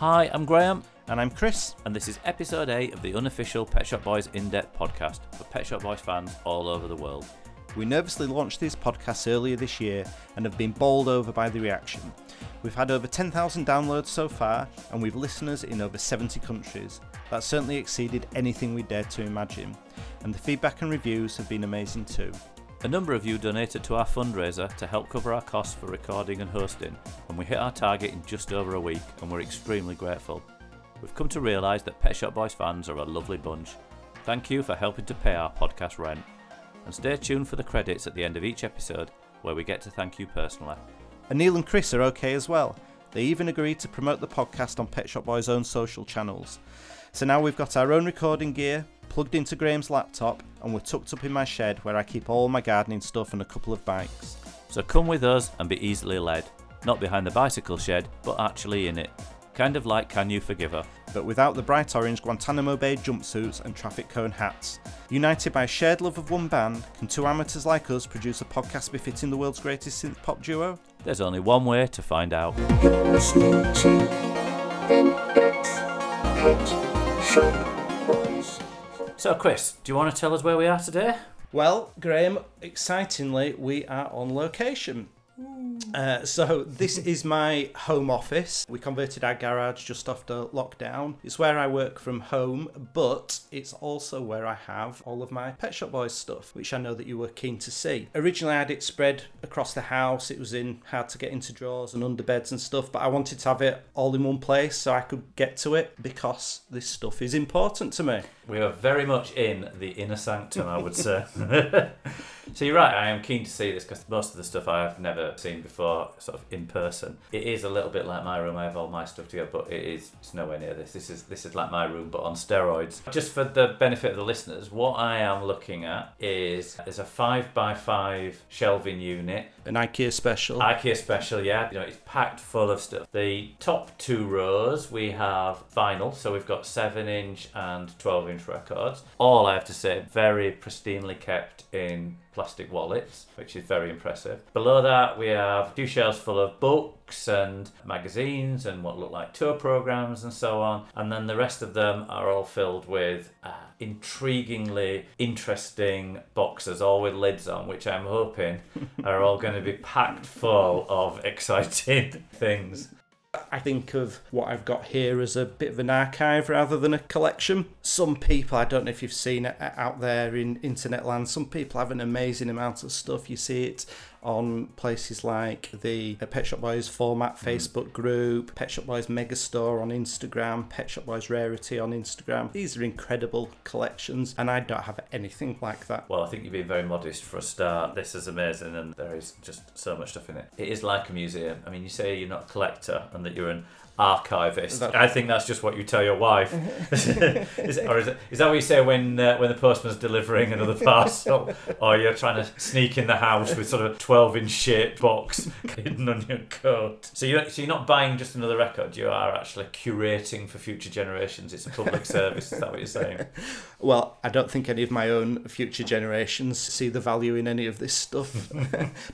Hi, I'm Graham, And I'm Chris. and this is episode 8 of the unofficial Pet Shop Boys in depth podcast for Pet Shop Boys fans all over the world. We nervously launched these podcasts earlier this year and have been bowled over by the reaction. We've had over 10,000 downloads so far, and we've listeners in over 70 countries. That certainly exceeded anything we dared to imagine, and the feedback and reviews have been amazing too. A number of you donated to our fundraiser to help cover our costs for recording and hosting, and we hit our target in just over a week, and we're extremely grateful. We've come to realise that Pet Shop Boys fans are a lovely bunch. Thank you for helping to pay our podcast rent. And stay tuned for the credits at the end of each episode, where we get to thank you personally. And Neil and Chris are okay as well. They even agreed to promote the podcast on Pet Shop Boy's own social channels. So now we've got our own recording gear, plugged into Graham's laptop, and we're tucked up in my shed where I keep all my gardening stuff and a couple of bikes. So come with us and be easily led. Not behind the bicycle shed, but actually in it. Kind of like Can You Forgive Her? but without the bright orange Guantanamo Bay jumpsuits and traffic cone hats. United by a shared love of one band, can two amateurs like us produce a podcast befitting the world's greatest synth pop duo? There's only one way to find out. So, Chris, do you want to tell us where we are today? Well, Graham, excitingly, we are on location. Uh, so this is my home office. We converted our garage just after lockdown. It's where I work from home, but it's also where I have all of my Pet Shop Boys stuff, which I know that you were keen to see. Originally, I had it spread across the house. It was in hard to get into drawers and under beds and stuff, but I wanted to have it all in one place so I could get to it because this stuff is important to me. We are very much in the inner sanctum, I would say. so you're right. I am keen to see this because most of the stuff I have never seen before, sort of in person. It is a little bit like my room. I have all my stuff together, but it is it's nowhere near this. This is this is like my room, but on steroids. Just for the benefit of the listeners, what I am looking at is there's a five by five shelving unit An IKEA special. IKEA special, yeah. You know, it's packed full of stuff. The top two rows we have vinyl, so we've got seven inch and twelve inch records. All I have to say, very pristinely kept in plastic wallets, which is very impressive. Below that, we have two shelves full of books and magazines and what look like tour programs and so on. And then the rest of them are all filled with uh, intriguingly interesting boxes, all with lids on, which I'm hoping are all going to be packed full of exciting things. I think of what I've got here as a bit of an archive rather than a collection. Some people, I don't know if you've seen it uh, out there in internet land, some people have an amazing amount of stuff. You see it on places like the uh, Pet Shop Boys format hmm. Facebook group, Pet Shop Boys Megastore on Instagram, Pet Shop Boys Rarity on Instagram. These are incredible collections, and I don't have anything like that. Well, I think you've been very modest for a start. This is amazing, and there is just so much stuff in it. It is like a museum. I mean, you say you're not a collector and that you're an archivist. I think that's just what you tell your wife. is it, or is, it, is that what you say when uh, when the postman's delivering another parcel, or you're trying to sneak in the house with sort of a 12 inch shaped box hidden on your coat? So you're so you're not buying just another record. You are actually curating for future generations. It's a public service. Is that what you're saying? Well, I don't think any of my own future generations see the value in any of this stuff.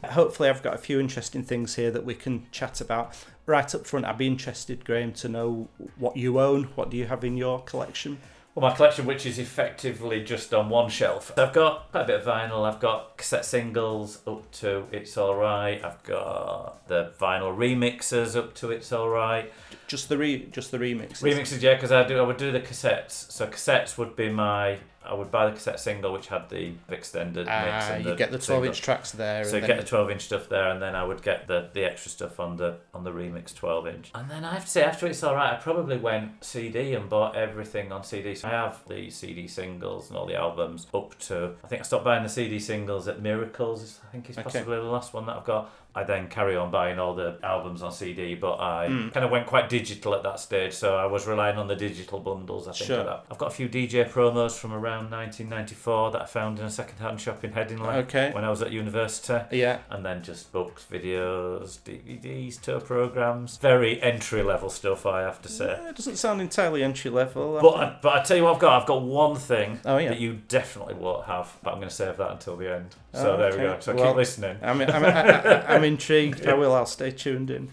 Hopefully, I've got a few interesting things here that we can chat about. Right up front, I'd be interested, Graham, to know what you own. What do you have in your collection? Well, my collection, which is effectively just on one shelf. I've got quite a bit of vinyl. I've got cassette singles up to It's Alright. I've got the vinyl remixes up to It's Alright. Just the re, just the remixes. Remixes, yeah, because I do. I would do the cassettes. So cassettes would be my. I would buy the cassette single, which had the extended mix. Ah, and you get the 12 inch tracks there. So and get then- the twelve inch stuff there, and then I would get the, the extra stuff on the on the remix twelve inch. And then I have to say, after it's all right, I probably went CD and bought everything on CD. So I have the CD singles and all the albums up to. I think I stopped buying the CD singles at Miracles. I think it's Okay. possibly the last one that I've got. I then carry on buying all the albums on CD, but I Mm. kind of went quite digital at that stage, so I was relying on the digital bundles. I think Sure. that. I've got a few DJ promos from around 1994 that I found in a second-hand shop in Headingley Okay. when I was at university Yeah. and then just books, videos, DVDs, tour programs. Very entry level stuff, I have to say. Yeah, It doesn't sound entirely entry level. But I, but I tell you what, I've got. I've got one thing Oh, yeah. that you definitely won't have, but I'm going to save that until the end. So Oh, there we go. So Well- keep listening. I'm, I'm, I, I, I'm intrigued. I will. I'll stay tuned in.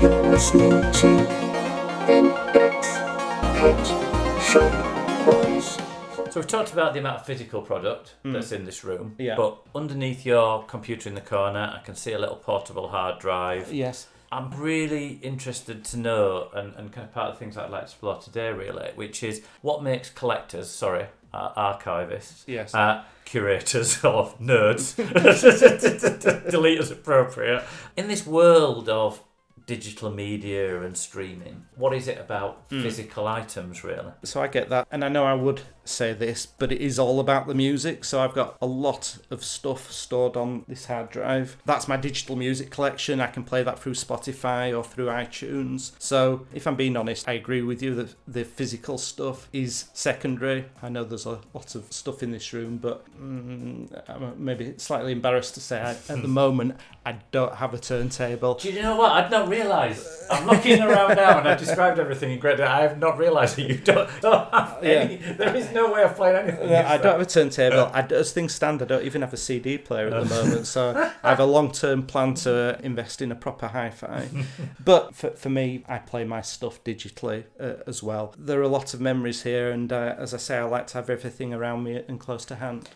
Listening to NX Pet Shop Boys. So we've talked about the amount of physical product hmm. that's in this room. Yeah. But underneath your computer in the corner, I can see a little portable hard drive. Yes. I'm really interested to know, and, and kind of part of the things I'd like to explore today, really, which is what makes collectors, sorry, uh, archivists, Yes. uh, curators or nerds, delete as appropriate, in this world of digital media and streaming, what is it about physical items, really? So I get that, and I know I would say this, but it is all about the music. So I've got a lot of stuff stored on this hard drive. That's my digital music collection. I can play that through Spotify or through iTunes. So if I'm being honest, I agree with you that the physical stuff is secondary. I know there's a lot of stuff in this room, but mm, I'm maybe slightly embarrassed to say I, at the moment I don't have a turntable. Do you know what? I'd not realised. I'm looking around now and I've described everything in great detail. I have not realised that you don't, don't have any. There is no way of playing anything. Yeah, I don't have a turntable. I, as things stand, I don't even have a CD player at the moment. So I have a long term plan to invest in a proper hi fi. But for, for me, I play my stuff digitally uh, as well. There are a lot of memories here, and uh, as I say, I like to have everything around me and close to hand.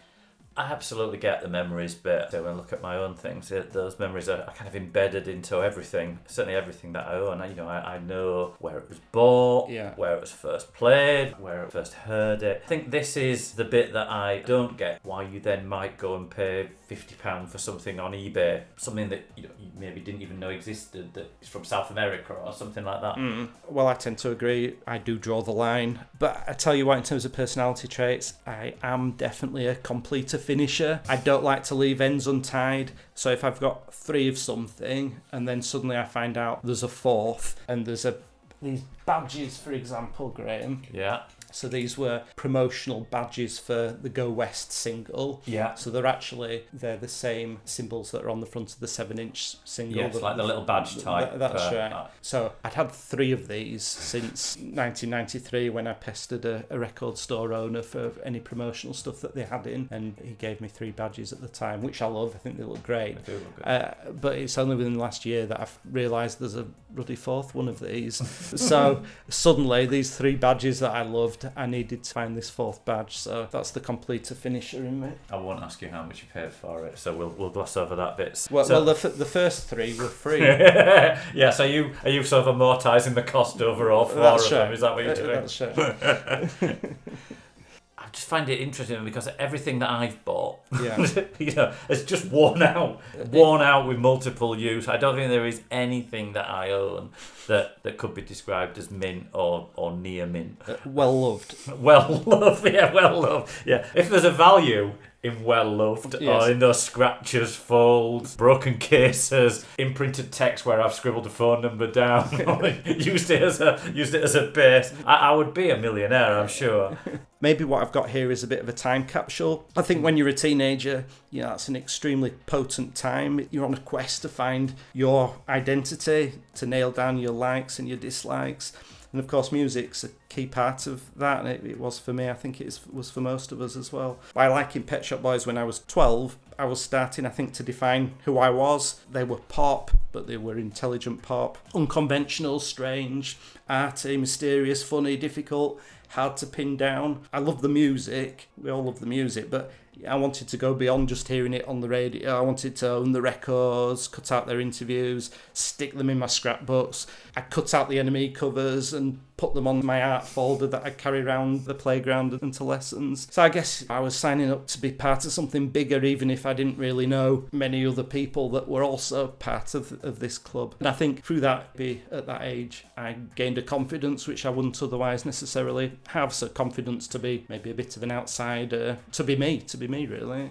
I absolutely get the memories bit. So when I look at my own things, it, those memories are, are kind of embedded into everything. Certainly everything that I own. I, you know, I, I know where it was bought, Yeah. where it was first played, where I first heard it. I think this is the bit that I don't get. Why you then might go and pay fifty pound for something on eBay, something that you, know, you maybe didn't even know existed, that is from South America or something like that. Mm. Well, I tend to agree. I do draw the line. But I tell you what, in terms of personality traits, I am definitely a completer finisher. I don't like to leave ends untied. So if I've got three of something and then suddenly I find out there's a fourth and there's a these badges, for example, Graham. Yeah, So these were promotional badges for the Go West single. yeah. So they're actually they're the same symbols that are on the front of the seven-inch single. Yeah, it's like the little badge type. Th- that's uh, right. uh, So I'd had three of these since 1993 when I pestered a, a record store owner for any promotional stuff that they had in, and he gave me three badges at the time, which I love. I think they look great. they do look good. Uh, but it's only within the last year that I've realised there's a ruddy fourth one of these. so suddenly, these three badges that I loved, I needed to find this fourth badge. So that's the completer finisher in me. I won't ask you how much you paid for it, so we'll we'll gloss over that bit. Well, so, well the, f- the first three were free. yeah, so you are you sort of amortising the cost over all four That's of them? right. Is that what you're Uh, doing? That's right. I just find it interesting because everything that I've bought, Yeah. you know, it's just worn out, worn out with multiple use. I don't think there is anything that I own that, that could be described as mint or, or near mint. Uh, well loved. Well loved, yeah, well loved. Yeah, if there's a value in well loved Yes. or in those scratches, folds, broken cases, imprinted text where I've scribbled a phone number down, used it as a used it as a base, I, I would be a millionaire, I'm sure. Maybe what I've got here is a bit of a time capsule. I think when you're a teenager, you know, that's an extremely potent time. You're on a quest to find your identity, to nail down your likes and your dislikes. And of course, music's a key part of that, and it, it was for me. I think it is, was for most of us as well. By liking Pet Shop Boys when I was 12, I was starting, I think, to define who I was. They were pop, but they were intelligent pop, unconventional, strange, arty, mysterious, funny, difficult, hard to pin down. I love the music. We all love the music, but I wanted to go beyond just hearing it on the radio. I wanted to own the records, cut out their interviews, stick them in my scrapbooks. I cut out the NME covers and put them on my art folder that I carry around the playground and to lessons. So I guess I was signing up to be part of something bigger, even if I didn't really know many other people that were also part of, of this club. And I think through that, be at that age, I gained a confidence which I wouldn't otherwise necessarily have. So confidence to be maybe a bit of an outsider, to be me, to be me really.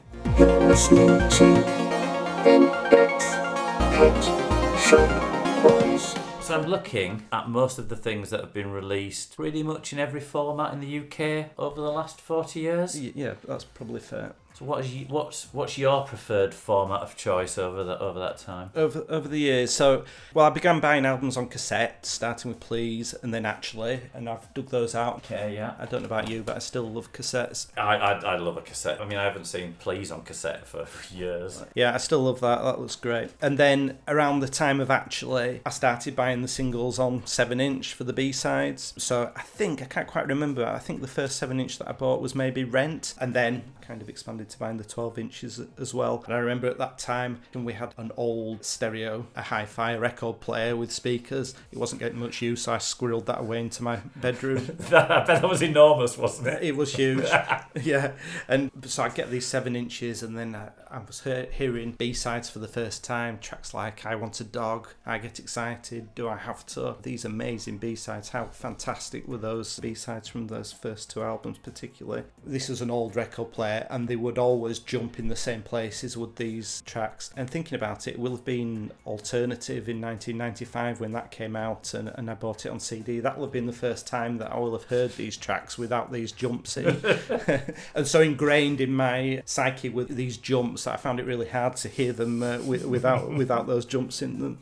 So I'm looking at most of the things that have been released pretty much in every format in the UK over the last 40 years. Y- Yeah, that's probably fair. So what is you, what's what's your preferred format of choice over that over that time? Over over the years, so well, I began buying albums on cassette, starting with Please, and then Actually, and I've dug those out. Okay, yeah. I don't know about you, but I still love cassettes. I, I I love a cassette. I mean, I haven't seen Please on cassette for years. Yeah, I still love that. That looks great. And then around the time of Actually, I started buying the singles on 7 inch for the B sides. So I think, I can't quite remember, I think the first 7 inch that I bought was maybe Rent, and then kind of expanded to buying the 12 inches as well. And I remember at that time when we had an old stereo, a hi fi record player with speakers. It wasn't getting much use, so I squirreled that away into my bedroom. I bet that was enormous, wasn't it? It was huge, yeah. And so I get these seven inches, and then I, I was hearing B sides for the first time. Tracks like "I Want a Dog," "I Get Excited," "Do I Have to?" These amazing B sides. How fantastic were those B sides from those first two albums, particularly? This was an old record player, and they would always jump in the same places with these tracks. And thinking about it, it will have been alternative in 1995 when that came out, and, and I bought it on CD. That will have been the first time that I will have heard these tracks without these jumps in. and so ingrained in my psyche with these jumps that I found it really hard to hear them uh, wi- without without those jumps in them.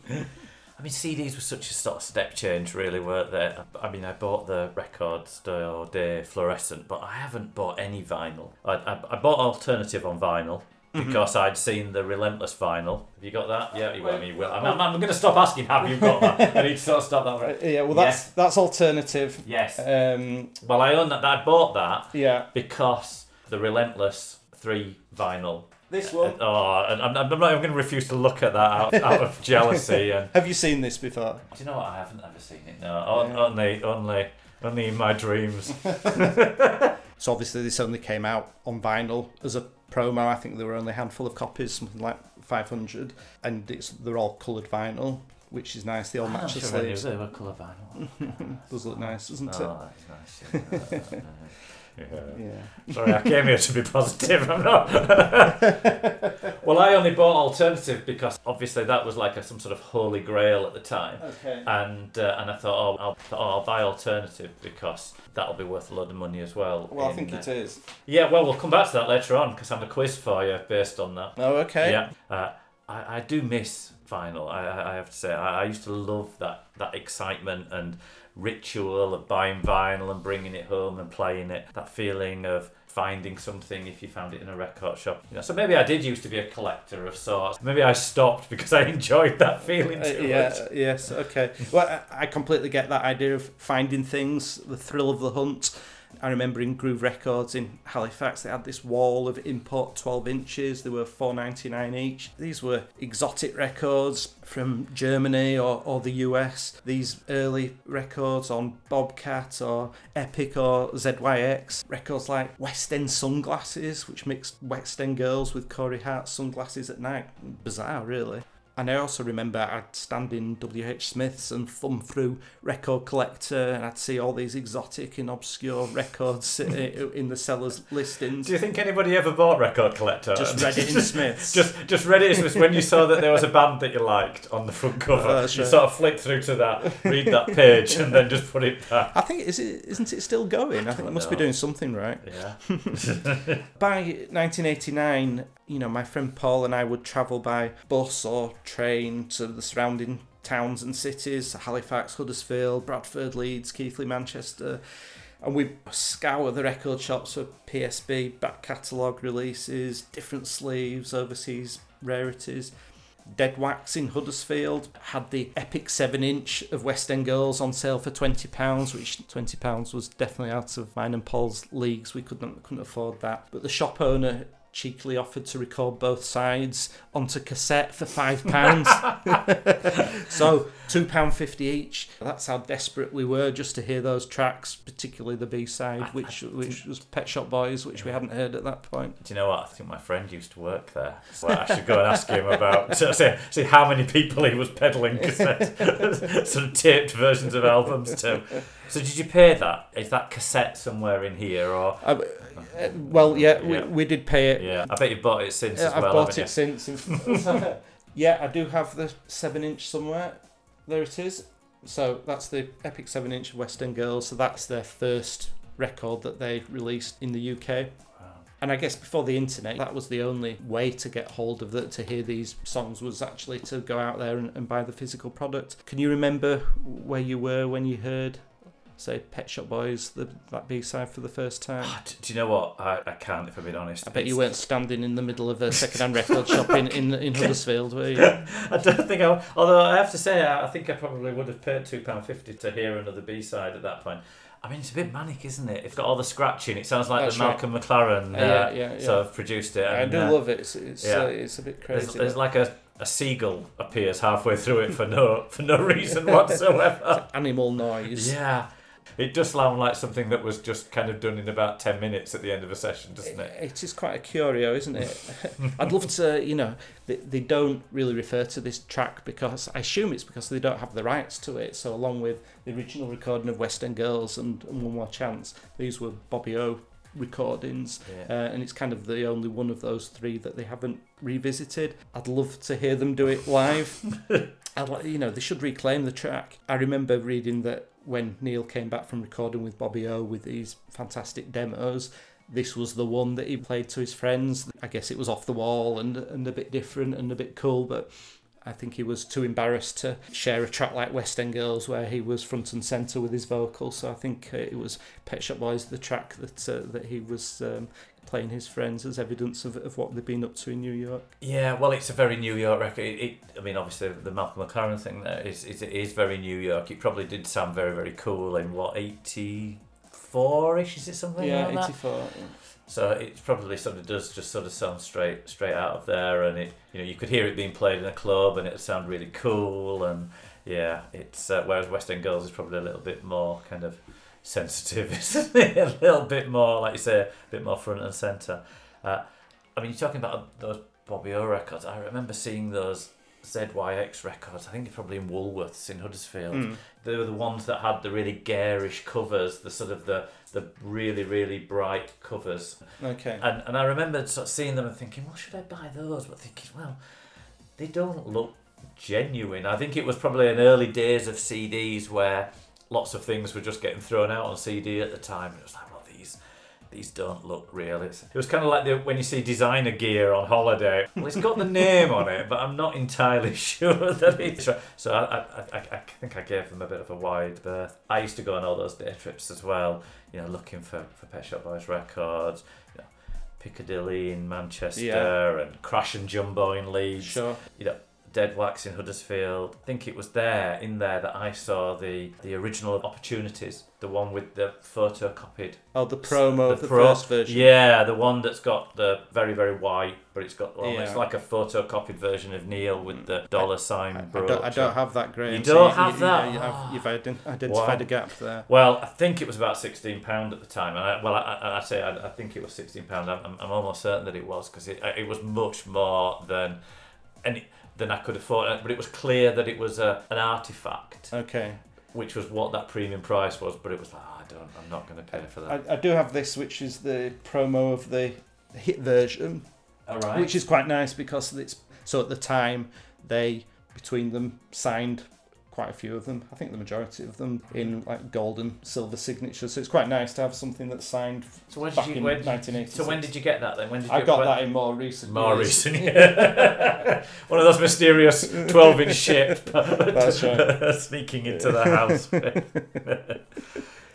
I mean, CDs were such a sort of step change, really, weren't they? I mean, I bought the record Store Day Fluorescent, but I haven't bought any vinyl. I, I, I bought alternative on vinyl because I'd seen the Relentless vinyl. Have you got that? Yeah, you got me. Will. I'm, I'm, I'm going to stop asking, have you got that? I need to sort of stop that. Right. Uh, yeah, well that's Yes. that's alternative. Yes. Um, Well, I own that. I bought that yeah, because the Relentless 3 vinyl. This one. Uh, oh, and I'm, I'm not even going to refuse to look at that out, out of jealousy. And Have you seen this before? do you know what? I haven't ever seen it. No, on, Yeah. only, only, only in my dreams. So obviously this only came out on vinyl as a promo. I think there were only a handful of copies, something like 500, and it's they're all coloured vinyl, which is nice. They all match the sure any of sleeves. them are colour vinyl. Does look nice, doesn't oh, it? Oh, that's nice. Yeah. Yeah. Yeah. Sorry, I came here to be positive. I'm not. well, I only bought alternative because obviously that was like a, some sort of holy grail at the time. Okay. and uh, and I thought, oh, I'll, oh, I'll buy alternative because that'll be worth a load of money as well. Well, I in, think uh, it is. Yeah, well, we'll come back to that later on because I have a quiz for you based on that. Oh, okay. Yeah, uh, I, I do miss vinyl. I, I I have to say, I, I used to love that that excitement and ritual of buying vinyl and bringing it home and playing it. That feeling of finding something if you found it in a record shop. You know, so maybe I did used to be a collector of sorts. Maybe I stopped because I enjoyed that feeling Uh, too yeah, much. yes, okay. Well, I, I completely get that idea of finding things, the thrill of the hunt. I remember in Groove Records in Halifax, they had this wall of import 12 inches. They were 4.99 each. These were exotic records from Germany or, or the US. These early records on Bobcat or Epic or ZYX. Records like West End Sunglasses, which mixed West End girls with Corey Hart sunglasses at night. Bizarre, really. And I also remember I'd stand in WH Smith's and thumb through Record Collector and I'd see all these exotic and obscure records in the sellers' listings. Do you think anybody ever bought Record Collector? Just read it in Smith's. just just read it in Smith's when you saw that there was a band that you liked on the front cover. Oh, you right. sort of flick through to that, read that page, and then just put it back. I think is it isn't it still going? I think it don't must be doing something right. Yeah. By 1989, you know, my friend Paul and I would travel by bus or train to the surrounding towns and cities Halifax, Huddersfield, Bradford, Leeds, Keighley, Manchester. And we'd scour the record shops for PSB, back catalogue releases, different sleeves, overseas rarities. Dead Wax in Huddersfield had the epic 7 inch of West End Girls on sale for £20, which £20 was definitely out of mine and Paul's leagues. We couldn't, couldn't afford that. But the shop owner cheekily offered to record both sides onto cassette for £5. so £2.50 each. That's how desperate we were just to hear those tracks, particularly the B side, which, which was Pet Shop Boys, which we hadn't heard at that point. Do you know what? I think my friend used to work there. So I should go and ask him about so see, see how many people he was peddling cassette, sort of taped versions of albums to. So did you pay that? Is that cassette somewhere in here, or Uh, well, yeah, we, Yeah. we did pay it. yeah? I bet you've bought it since Yeah, as I've well. bought it since. yeah, I do have the seven inch somewhere. There it is. So that's the Epic seven inch of West Girls. So that's their first record that they released in the UK. Wow. And I guess before the internet, that was the only way to get hold of it, to hear these songs, was actually to go out there and, and buy the physical product. Can you remember where you were when you heard say, Pet Shop Boys, the that B side for the first time? Ah, Do you know what? I, I can't, if I'm being honest. I bet you weren't standing in the middle of a second-hand record shop in, in, in Huddersfield, were you? I don't think I. Although I have to say, I think I probably would have paid two pound fifty to hear another B side at that point. I mean, it's a bit manic, isn't it? It's got all the scratching. It sounds like That's the right. Malcolm McLaren uh, yeah, yeah, yeah. sort of produced it. I do uh, love it. It's it's, yeah. uh, it's a bit There's, crazy. there's like a, a seagull appears halfway through it for no for no reason whatsoever. Animal noise. yeah, it does sound like something that was just kind of done in about ten minutes at the end of a session, doesn't it? It is quite a curio, isn't it? I'd love to, you know, they, they don't really refer to this track because I assume it's because they don't have the rights to it. So, along with the original recording of West End Girls and, and One More Chance, these were Bobby O recordings, uh, and it's kind of the only one of those three that they haven't revisited. I'd love to hear them do it live. I'd you know, they should reclaim the track. I remember reading that when Neil came back from recording with Bobby O with these fantastic demos, this was the one that he played to his friends. I guess it was off the wall and and a bit different and a bit cool, but I think he was too embarrassed to share a track like West End Girls where he was front and centre with his vocals. So I think uh, it was Pet Shop Boys, the track that uh, that he was um, playing his friends as evidence of, of what they've been up to in New York. Yeah, well, it's a very New York record. It, it, I mean, obviously, the Malcolm McLaren thing there is, is it is very New York. It probably did sound very, very cool in what eighty four ish. Is it something yeah, like that? 84. So it probably sort of does just sort of sound straight straight out of there, and it you know you could hear it being played in a club, and it would sound really cool, and yeah, it's uh, whereas West End Girls is probably a little bit more kind of sensitive, isn't it? a little bit more, like you say, a bit more front and center. Uh, I mean, you're talking about those Bobby O records. I remember seeing those ZYX records. I think it's probably in Woolworths in Huddersfield. Mm. They were the ones that had the really garish covers, the sort of the the really really bright covers. Okay. And and I remember sort of seeing them and thinking, well, should I buy those? But thinking, well, they don't look genuine. I think it was probably in early days of CDs where lots of things were just getting thrown out on CD at the time. And it was like, these don't look real. It's, it was kind of like the, when you see designer gear on holiday. Well, it's got the name on it, but I'm not entirely sure that it's right. So I, I, I, I think I gave them a bit of a wide berth. I used to go on all those day trips as well, you know, looking for, for Pet Shop Boys records, you know, Piccadilly in Manchester Yeah. and Crash and Jumbo in Leeds Sure. you know, Dead Wax in Huddersfield. I think it was there, in there, that I saw the, the original opportunities, the one with the photocopied. Oh, the promo of the pro- first version. Yeah, the one that's got the very, very white, but it's got, well, it's like a photocopied version of Neil with the dollar sign I, I don't, I don't have that, Graham. You don't have that? You, have, you've identified Wow. a gap there. Well, I think it was about sixteen pound at the time, and I, well, I, I, I say I, I think it was sixteen pound. I'm, I'm- I'm almost certain that it was because it, it was much more than any than I could afford. But it was clear that it was a, an artifact, Okay. which was what that premium price was. But it was like, oh, I don't, I'm not going to pay for that. I, I do have this, which is the promo of the hit version, All right. which is quite nice because it's so at the time they between them signed quite a few of them. I think the majority of them in like gold and silver signatures. So it's quite nice to have something that's signed so when did back you? When, 1980. so when did you get that then? When did you? I got that in more recent. More years. recent, yeah. One of those mysterious 12 inch ship That's right. sneaking into the house.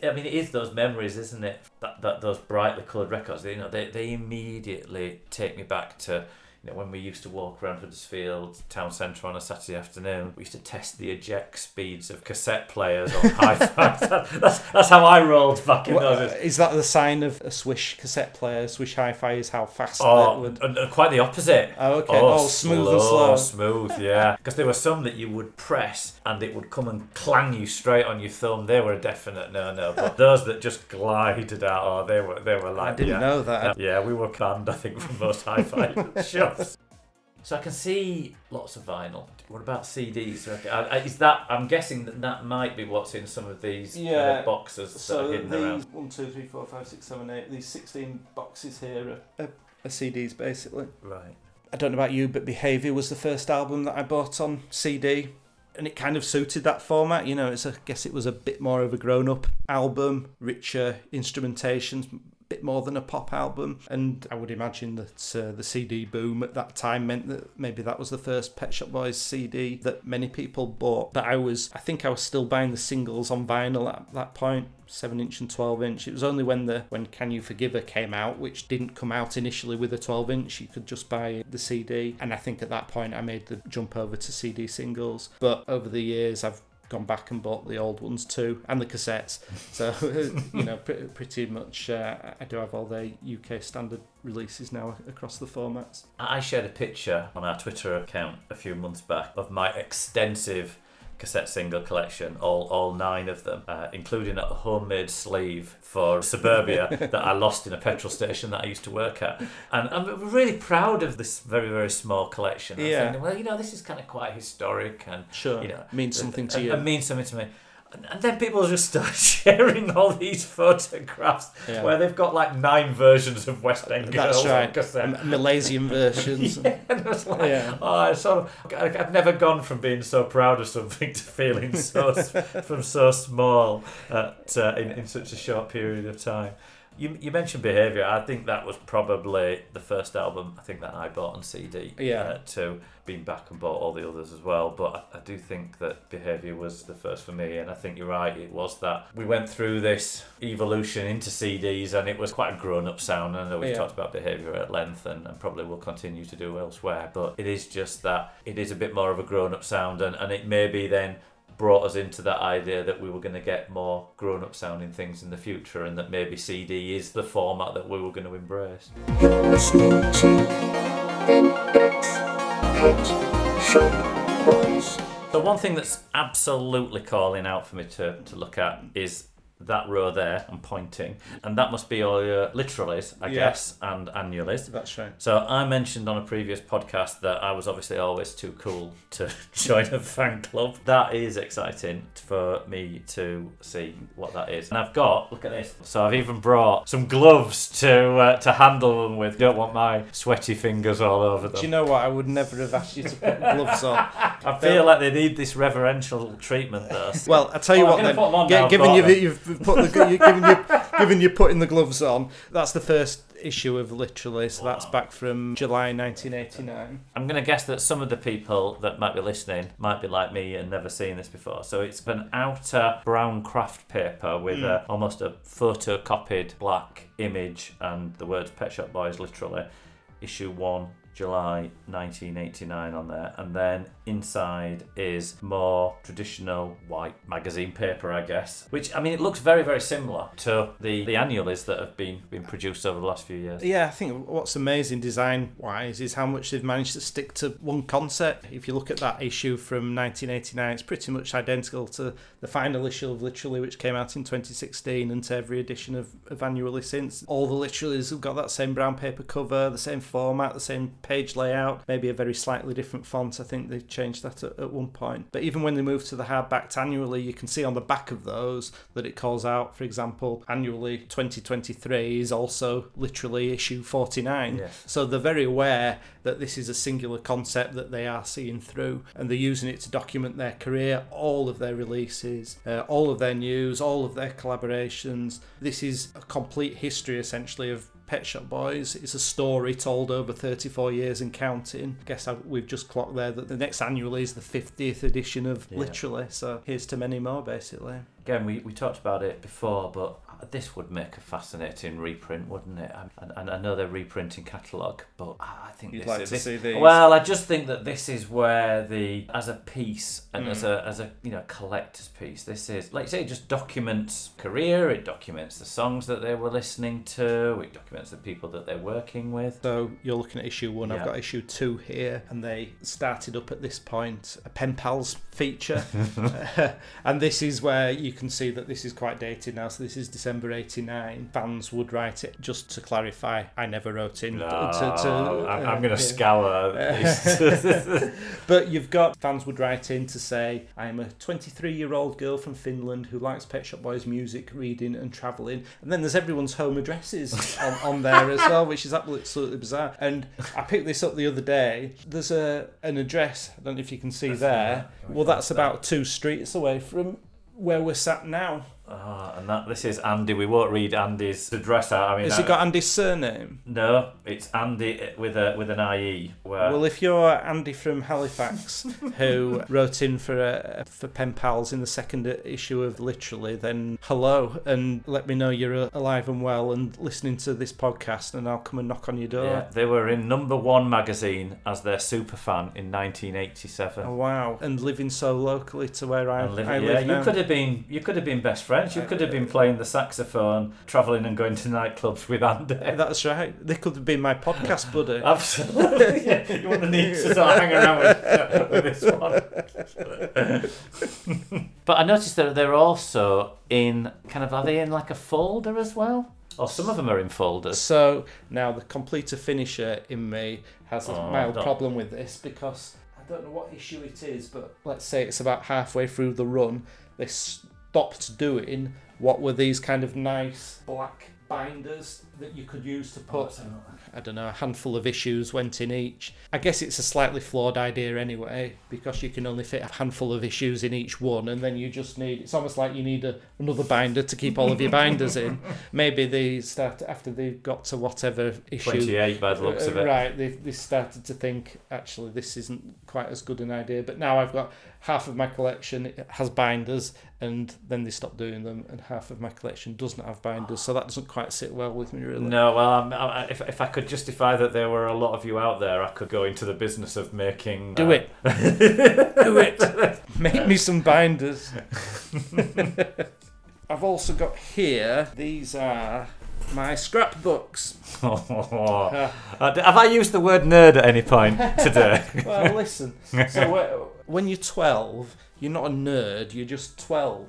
I mean, it is those memories, isn't it? That, that Those brightly coloured records, you know, they, they immediately take me back to you know, when we used to walk around Huddersfield town centre on a Saturday afternoon, we used to test the eject speeds of cassette players on hi-fi. that's, that's how I rolled back in those days. is that the sign of a Swish cassette player? Swish Hi-Fi is how fast Oh, it would. quite the opposite. Oh, okay. Oh, oh smooth and slow. smooth, yeah. Because there were some that you would press and it would come and clang you straight on your thumb. They were a definite no-no. But those that just glided out, oh, they were they were like I didn't yeah. know that. Yeah, we were banned, I think, from most hi-fi shops. So I can see lots of vinyl. What about CDs? Okay, I- I- Is that? I'm guessing that that might be what's in some of these kind Yeah, of boxes that So are hidden these around. one, two, three, four, five, six, seven, eight. These sixteen boxes here are, are, are CDs basically. Right. I don't know about you, but Behaviour was the first album that I bought on CD, and it kind of suited that format. You know, it's a, I guess it was a bit more of a grown-up album, richer instrumentations, bit more than a pop album. And I would imagine that uh, the CD boom at that time meant that maybe that was the first Pet Shop Boys CD that many people bought. But I was, I think I was still buying the singles on vinyl at that point. 7 inch and 12 inch. It was only when the when Can You Forgive Her came out, which didn't come out initially with a 12 inch, you could just buy the CD. And I think at that point I made the jump over to CD singles. But over the years, I've gone back and bought the old ones too and the cassettes. So you know pretty, pretty much uh, i do have all the uk standard releases now across the formats. I shared a picture on our Twitter account a few months back of my extensive cassette single collection, all all nine of them, uh, including a homemade sleeve for Suburbia that I lost in a petrol station that I used to work at. And I'm really proud of this very very small collection. I'm Yeah. thinking, well, you know, this is kind of quite historic and sure you know means something to you It means something to me. And- then people just start sharing all these photographs Yeah. where they've got like nine versions of West End Girls that's right. M- malaysian versions Yeah, and I was like, Yeah. oh, I sort of, I've never gone from being so proud of something to feeling so from so small at, uh, in in such a short period of time. You, you mentioned behaviour. I think that was probably the first album I think that I bought on CD. Yeah. Uh, too. Been back and bought all the others as well, but I, I do think that behaviour was the first for me, and I think you're right. It was that we went through this evolution into CDs, and it was quite a grown-up sound. And I know we've Yeah. talked about behaviour at length, and, and probably will continue to do elsewhere, but it is just that it is a bit more of a grown-up sound, and, and it may be then brought us into that idea that we were going to get more grown-up sounding things in the future, and that maybe CD is the format that we were going to embrace. So one thing that's absolutely calling out for me to, to look at is that row there. I'm pointing, and that must be all your Literallys, I Yeah. guess, and Annuallys. that's right So I mentioned on a previous podcast that I was obviously always too cool to join a fan club. That is exciting for me to see what that is. And I've got look at this. So I've even brought some gloves to uh, to handle them with. Don't want my sweaty fingers all over them. do you know what i would never have asked you to put gloves on I feel like they need this reverential treatment though. Well, I tell you Well, what, gonna put them on then, now, given I've you got them. You've put the you given you given you putting the gloves on, that's the first issue of literally. So that's back from July 1989. I'm going to guess that some of the people that might be listening might be like me and never seen this before. So it's an outer brown craft paper with a, hmm. almost a photocopied black image and the words Pet Shop Boys literally. Issue 1, July 1989 on there. And then inside is more traditional white magazine paper, I guess. Which, I mean, it looks very, very similar to the, the annuals that have been, been produced over the last few years. Yeah, I think what's amazing design wise is how much they've managed to stick to one concept. If you look at that issue from 1989, it's pretty much identical to the final issue of Literally, which came out in 2016, and to every edition of, of Annually since. All the Literallys have got that same brown paper cover, the same format, the same page layout, maybe a very slightly different font. I think they changed that at, at one point. But even when they moved to the hardbacked annually, you can see on the back of those that it calls out, for example, annually 2023 is also literally issue 49. Yes. So they're very aware that this is a singular concept that they are seeing through, and they're using it to document their career, all of their releases, uh, all of their news, all of their collaborations. This is a complete history essentially of Pet Shop Boys. It's a story told over 34 years and counting. I guess I, we've just clocked there that the next annual is the 50th edition of Yeah. Literally. So here's to many more, basically. Again, we, we talked about it before, but this would make a fascinating reprint, wouldn't it? And, and I know they're reprinting catalogue, but I I think You'd this like is, to this- see these. Well, I just think that this is where the as a piece and as Mm. a as a you know collector's piece, this is like you say, it just documents career. It documents the songs that they were listening to. It documents the people that they're working with. So you're looking at issue one. I've got issue two here, and they started up at this point a pen pals feature, and this is where you can see that this is quite dated now. So this is December '89. Fans would write it just to clarify. I never wrote in. No, to, to, I'm, I'm uh, going to yeah. scour. But you've got fans would write in to say, I am a 23 year old girl from Finland who likes Pet Shop Boys music, reading, and travelling. And then there's everyone's home addresses on, on there as well, which is absolutely bizarre. And I picked this up the other day. There's a an address, I don't know if you can see there. Well, that's about two streets away from where we're sat now. Oh, and that this is Andy. We won't read Andy's address out. I mean, Has I- he got Andy's surname? no? It's Andy with a with an IE. Where Well, if you're Andy from Halifax, who wrote in for uh, for pen pals in the second issue of Literally, then hello and let me know you're alive and well and listening to this podcast, and I'll come and knock on your door. yeah, they were in number one magazine as their super fan in 1987. Oh wow! And living so locally to where I, live- I yeah, live you could have been you could have been best friends. You could have been playing the saxophone, travelling and going to nightclubs with Andy. That's right. They could have been my podcast buddy. Absolutely. yeah, you wouldn't need to sort of hang around with, uh, with this one. but I noticed that they're also in kind of are they in like a folder as well? Or some of them are in folders. So now the completer finisher in me has a Oh, mild problem with this because I don't know what issue it is, but let's say it's about halfway through the run. They stopped doing what were these kind of nice black binders that you could use to put I don't know, a handful of issues went in each. I guess it's a slightly flawed idea anyway, because you can only fit a handful of issues in each one, and then you just need. It's almost like you need a, another binder to keep all of your binders in. Maybe they start after they've got to whatever issue. 28 by the looks of Uh, it. Right, they they started to think actually this isn't quite as good an idea. But now I've got half of my collection has binders, and then they stop doing them, and half of my collection doesn't have binders. So that doesn't quite sit well with me really. No, well, I'm, I, if, if I could justify that there were a lot of you out there, I could go into the business of making. Do uh, it. Do it. Make me some binders. I've also got here, these are my scrapbooks. Uh, Uh, Have I used the word nerd at any point today? well, listen. So when you're 12, you're not a nerd, you're just 12.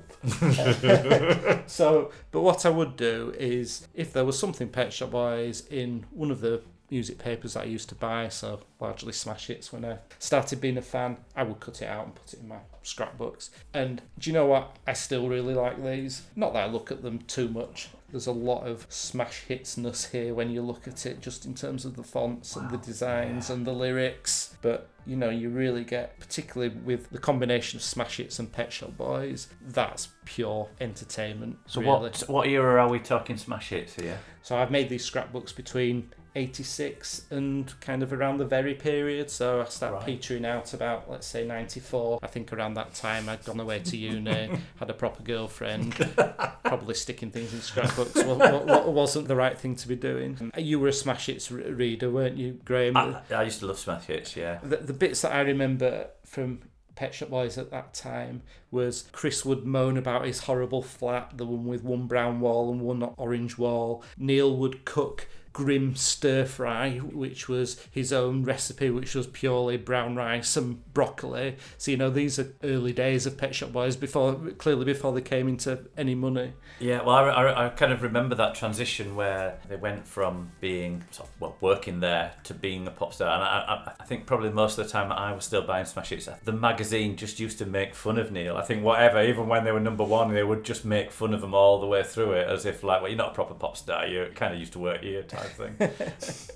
so, but what I would do is, if there was something Pet Shop Boys in one of the music papers that I used to buy, so largely smash hits when I started being a fan, I would cut it out and put it in my scrapbooks. And do you know what? I still really like these. Not that I look at them too much. There's a lot of smash hitsness here when you look at it, just in terms of the fonts and the designs and the lyrics. But you know, you really get, particularly with the combination of smash hits and Pet Shop Boys, that's pure entertainment. So really. what what era are we talking smash hits here? So I've made these scrapbooks between 86 and kind of around the very period. So I start Right. petering out about, let's say, 94. I think around that time I'd gone away to uni, had a proper girlfriend. Probably sticking things in scrapbooks wa- wa- wa- wasn't the right thing to be doing. You were a Smash Hits reader, weren't you, Graham? I, I used to love smash hits. Yeah. the, the bits that I remember from Pet Shop Boys at that time was Chris would moan about his horrible flat, the one with one brown wall and one orange wall. Neil would cook grim stir fry, which was his own recipe, which was purely brown rice and broccoli. So you know these are early days of Pet Shop Boys before, clearly before they came into any money. Yeah, well, I, I, I kind of remember that transition where they went from being sort of, well working there to being a pop star, and I, I, think probably most of the time I was still buying smash hits. The magazine just used to make fun of Neil. I think whatever, even when they were number one, they would just make fun of him all the way through it, as if like, well, you're not a proper pop star. You kind of used to work here type thing.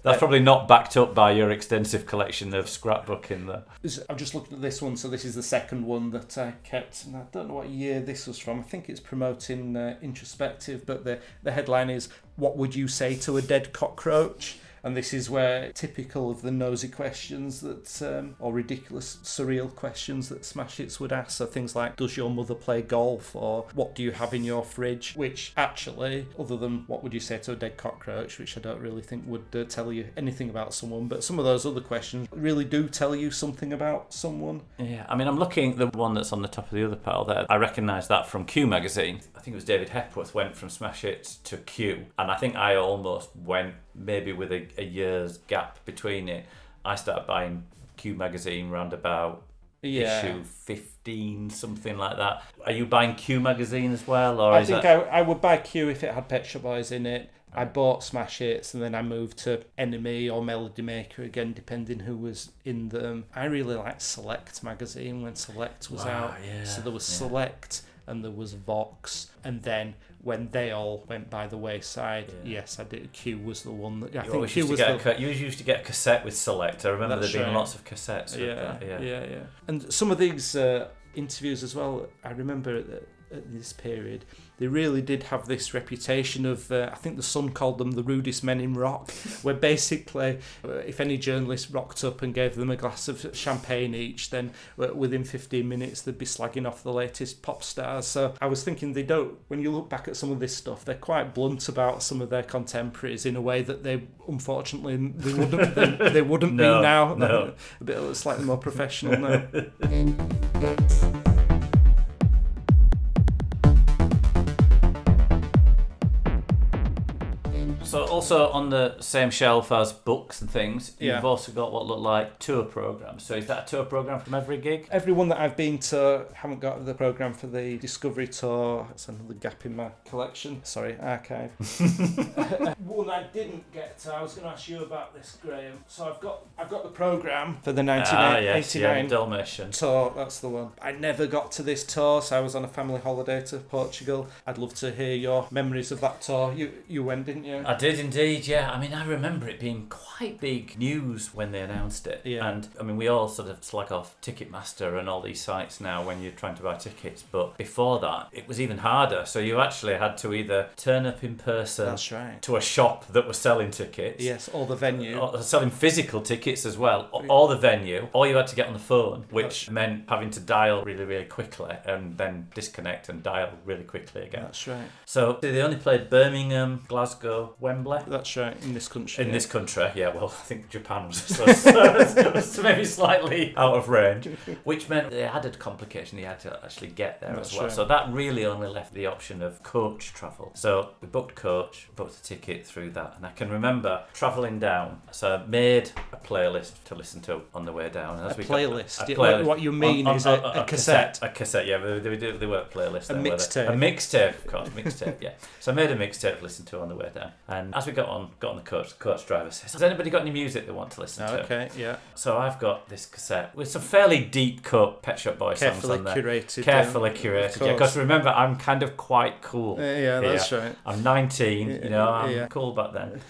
That's probably not backed up by your extensive collection of scrapbooking there. This- I've just looked at this one, so this is the second one that I kept, and I don't know what year this was from. I think it's promoting uh, introspective, but the the headline is "What would you say to a dead cockroach?" And this is where typical of the nosy questions that, um, or ridiculous, surreal questions that smash hits would ask. So things like, "Does your mother play golf?" or "What do you have in your fridge?" Which actually, other than "What would you say to a dead cockroach?" which I don't really think would uh, tell you anything about someone, but some of those other questions really do tell you something about someone. Yeah, I mean, I'm looking at the one that's on the top of the other pile there. I recognise that from Q magazine. I think it was David Hepworth went from Smash Hits to Q, and I think I almost went maybe with a, a year's gap between it. I started buying Q magazine round about Yeah. issue 15, something like that. Are you buying Q magazine as well, or I think that? I, I would buy Q if it had Pet Shop Boys in it. I bought Smash Hits and then I moved to NME or Melody Maker again, depending who was in them. I really liked Select magazine when Select was Wow, out. yeah, so there was yeah. Select and there was Vox, and then when they all went by the wayside, Yeah. yes, I did. Q was the one that I You think Q was the a, you used to get a cassette with Select. I remember there being right. lots of cassettes. With yeah, that, yeah, yeah, yeah, And some of these uh, interviews as well, I remember that at this period, they really did have this reputation of, uh, I think the Sun called them the rudest men in rock, where basically, uh, if any journalist rocked up and gave them a glass of champagne each, then uh, within 15 minutes they'd be slagging off the latest pop stars. So I was thinking they don't, when you look back at some of this stuff, they're quite blunt about some of their contemporaries in a way that they, unfortunately, they wouldn't, they, they wouldn't No, be now. no. A bit slightly more professional now. So also on the same shelf as books and things, Yeah. you've also got what look like tour programs. So is that a tour program from every gig? Everyone that I've been to haven't got the program for the Discovery Tour. That's another gap in my collection. Sorry, archive. One I didn't get to. I was going to ask you about this, Graham. So I've got I've got the program for the Ah, yes, yeah, 1989 Dalmatian. tour. That's the one. I never got to this tour, so I was on a family holiday to Portugal. I'd love to hear your memories of that tour. You you went, didn't you? I did indeed, yeah. I mean, I remember it being quite big news when they announced it. Yeah. And I mean, we all sort of slag off Ticketmaster and all these sites now when you're trying to buy tickets. But before that, it was even harder. So you actually had to either turn up in person That's right. to a shop that was selling tickets. Yes, or the venue. or selling physical tickets as well, or, or the venue, or you had to get on the phone, which meant having to dial really, really quickly and then disconnect and dial really quickly again. That's right. So they only played Birmingham, Glasgow, Wembley. That's right. In this country. In yeah. this country, yeah, well, I think Japan was, was, was maybe slightly out of range, which meant they added complication. You had to actually get there That's as well. right. So that really only left the option of coach travel. So we booked coach, booked a ticket through that, and I can remember travelling down. So I made a playlist to listen to on the way down. And A as we got- playlist. a playlist. what- what you mean On- on- is a- on- a cassette. A cassette, yeah. They, they, they were playlists. A then, were they? mixtape. A mixtape, of course, mixtape. Yeah. So I made a mixtape to listen to on the way down, and as we got on, got on the coach, the coach driver says, "Has anybody got any music they want to listen to?" Okay, yeah. So I've got this cassette with some fairly deep cut Pet Shop Boys songs on there. curated. Carefully um, curated, yeah. Because remember, I'm kind of quite cool. Uh, yeah, that's right. I'm 19, you know, I'm Yeah. cool back then.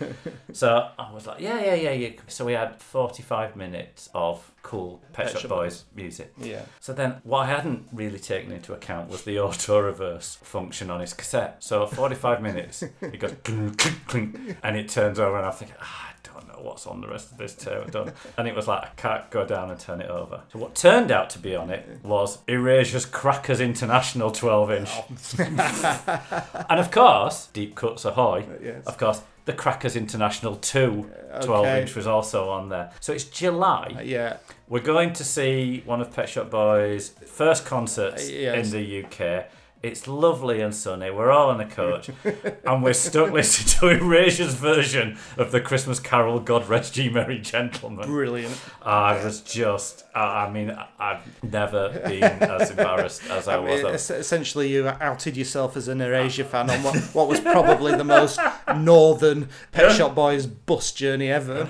so I was like, yeah, yeah, yeah, yeah. So we had 45 minutes of cool Pet, Pet Shop Boys music. Yeah. So then, what I hadn't really taken into account was the auto reverse function on his cassette. So 45 minutes, it goes clink, clink, clink, and it turns over, and I think, ah, I don't know what's on the rest of this tape. Done. And it was like, I can't go down and turn it over. So what turned out to be on it was Erasure's Crackers International 12 inch. and of course, Deep Cuts Ahoy. Yes. Of course, the Crackers International 2 12 Okay. inch was also on there. So it's July. Uh, Yeah. We're going to see one of Pet Shop Boys' first concerts Uh, yes. in the UK. It's lovely and sunny. We're all in a coach, and we're stuck listening to Erasure's version of the Christmas Carol "God Rest Ye Merry Gentlemen." Brilliant. I was just, I I mean, I've never been as embarrassed as I I was. mean, es- essentially, you outed yourself as an Erasure fan on what, what was probably the most northern Pet Shop Boys bus journey ever.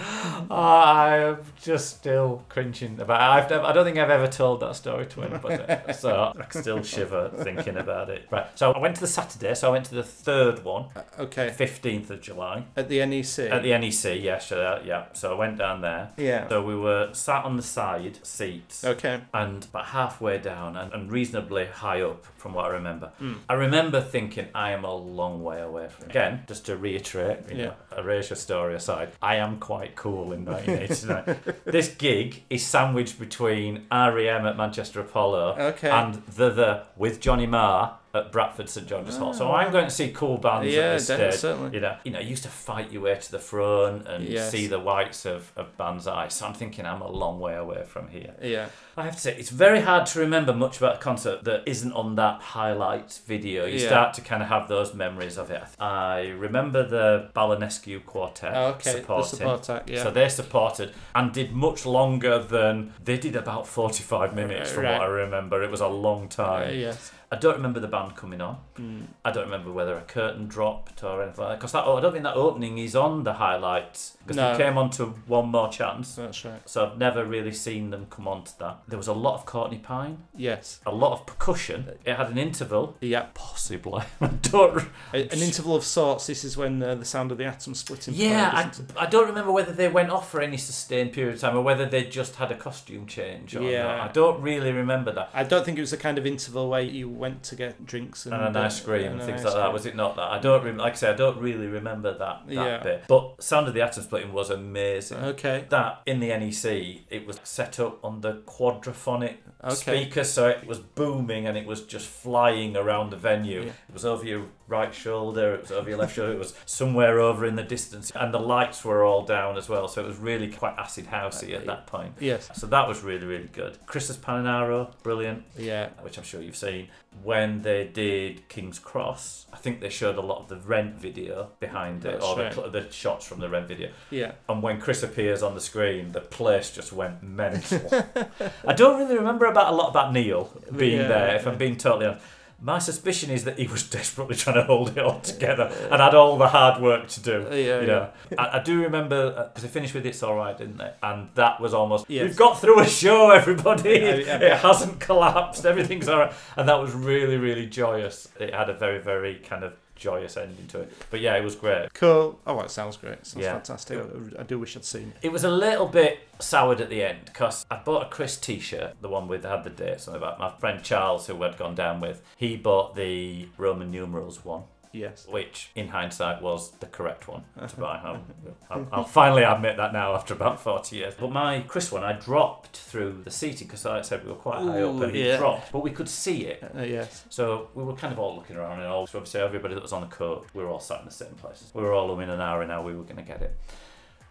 I am just still cringing about. It. I've never, I don't think I've ever told that story to anybody, so I still shiver thinking about it. Right. So I went to the Saturday. So I went to the third one, uh, Okay. fifteenth of July At the NEC. at the NEC. Yeah, sure. Yeah. So I went down there. yeah. So we were sat on the side seats. Okay. And about halfway down and, and reasonably high up from what I remember. Hmm. I remember thinking I am a long way away from it. Again, just to reiterate, you know, Erasure story aside, I am quite cool in 1989. this gig is sandwiched between REM at Manchester Apollo Okay. and The The with Johnny Marr at Bradford St George's Hall. So I'm going to see cool bands Ah. Yeah, at this stage. certainly. You know, you know, you used to fight your way to the front and Yes. see the whites of, of bands' eyes. So I'm thinking I'm a long way away from here. Yeah. I have to say, it's very hard to remember much about a concert that isn't on that highlights video. You Yeah. start to kind of have those memories of it. I remember the Balanescu Quartet Oh, okay. The supporting. support act. Yeah. So they supported and did much longer than they did about 45 minutes from Right. what I remember. It was a long Uh, time. yes. I don't remember the band coming on. Mm. I don't remember whether a curtain dropped or anything like that. Because I don't think that opening is on the highlights. Because No. they came on to One More Chance. That's right. So I've never really seen them come on to that. There was a lot of Courtney Pine, Yes. a lot of percussion. It had an interval, Yeah. possibly. I don't. An interval of sorts. This is when uh, the sound of the atom splitting. Yeah, I. I don't remember whether they went off for any sustained period of time or whether they just had a costume change. Or Yeah. not. I don't really remember that. I don't think it was the kind of interval where you went to get drinks and, and an uh, ice cream and and things ice like that. Was it not that? I don't rem- like I say I don't really remember that that Yeah. bit. But Sound of the Atom Splitting was amazing. Okay. That in the NEC, it was set up on the quadraphonic Okay. speaker, so it was booming and it was just flying around the venue. Yeah. It was over your right shoulder, it was over your left shoulder, it was somewhere over in the distance, and the lights were all down as well. So it was really quite acid housey at that point. Yes. So that was really really good. Christus Paninaro, brilliant Yeah. which I'm sure you've seen, when they did King's Cross, I think they showed a lot of the Rent video behind it, That's or right. the, the shots from the Rent video. Yeah. And when Chris appears on the screen, the place just went mental. I don't really remember about a lot about Neil being Yeah, there, if yeah. I'm being totally honest. My suspicion is that he was desperately trying to hold it all together and had all the hard work to do. Yeah, you know, I, I do remember uh, because they finished with "It's All Right," didn't they? And that was almost Yes. we've got through a show, everybody. Yeah, yeah. It hasn't collapsed. Everything's all right, and that was really, really joyous. It had a very, very kind of joyous ending to it. But yeah, it was great. Cool. Oh, it sounds great. Sounds Yeah. fantastic. I do wish I'd seen it. It was a little bit soured at the end because I bought a Chris T-shirt, the one with had the dates on the back. My friend Charles, who I'd gone down with, he bought the Roman numerals one. Yes. which in hindsight was the correct one to buy. I'll, I'll, I'll finally admit that now after about 40 years. But my Chris one, I dropped through the seating because like I said we were quite high up and he yeah. dropped, but we could see it. Uh, yes. So we were kind of all looking around and all, so obviously everybody that was on the coach, we were all sat in the same places. We were all in an hour and now we were going to get it.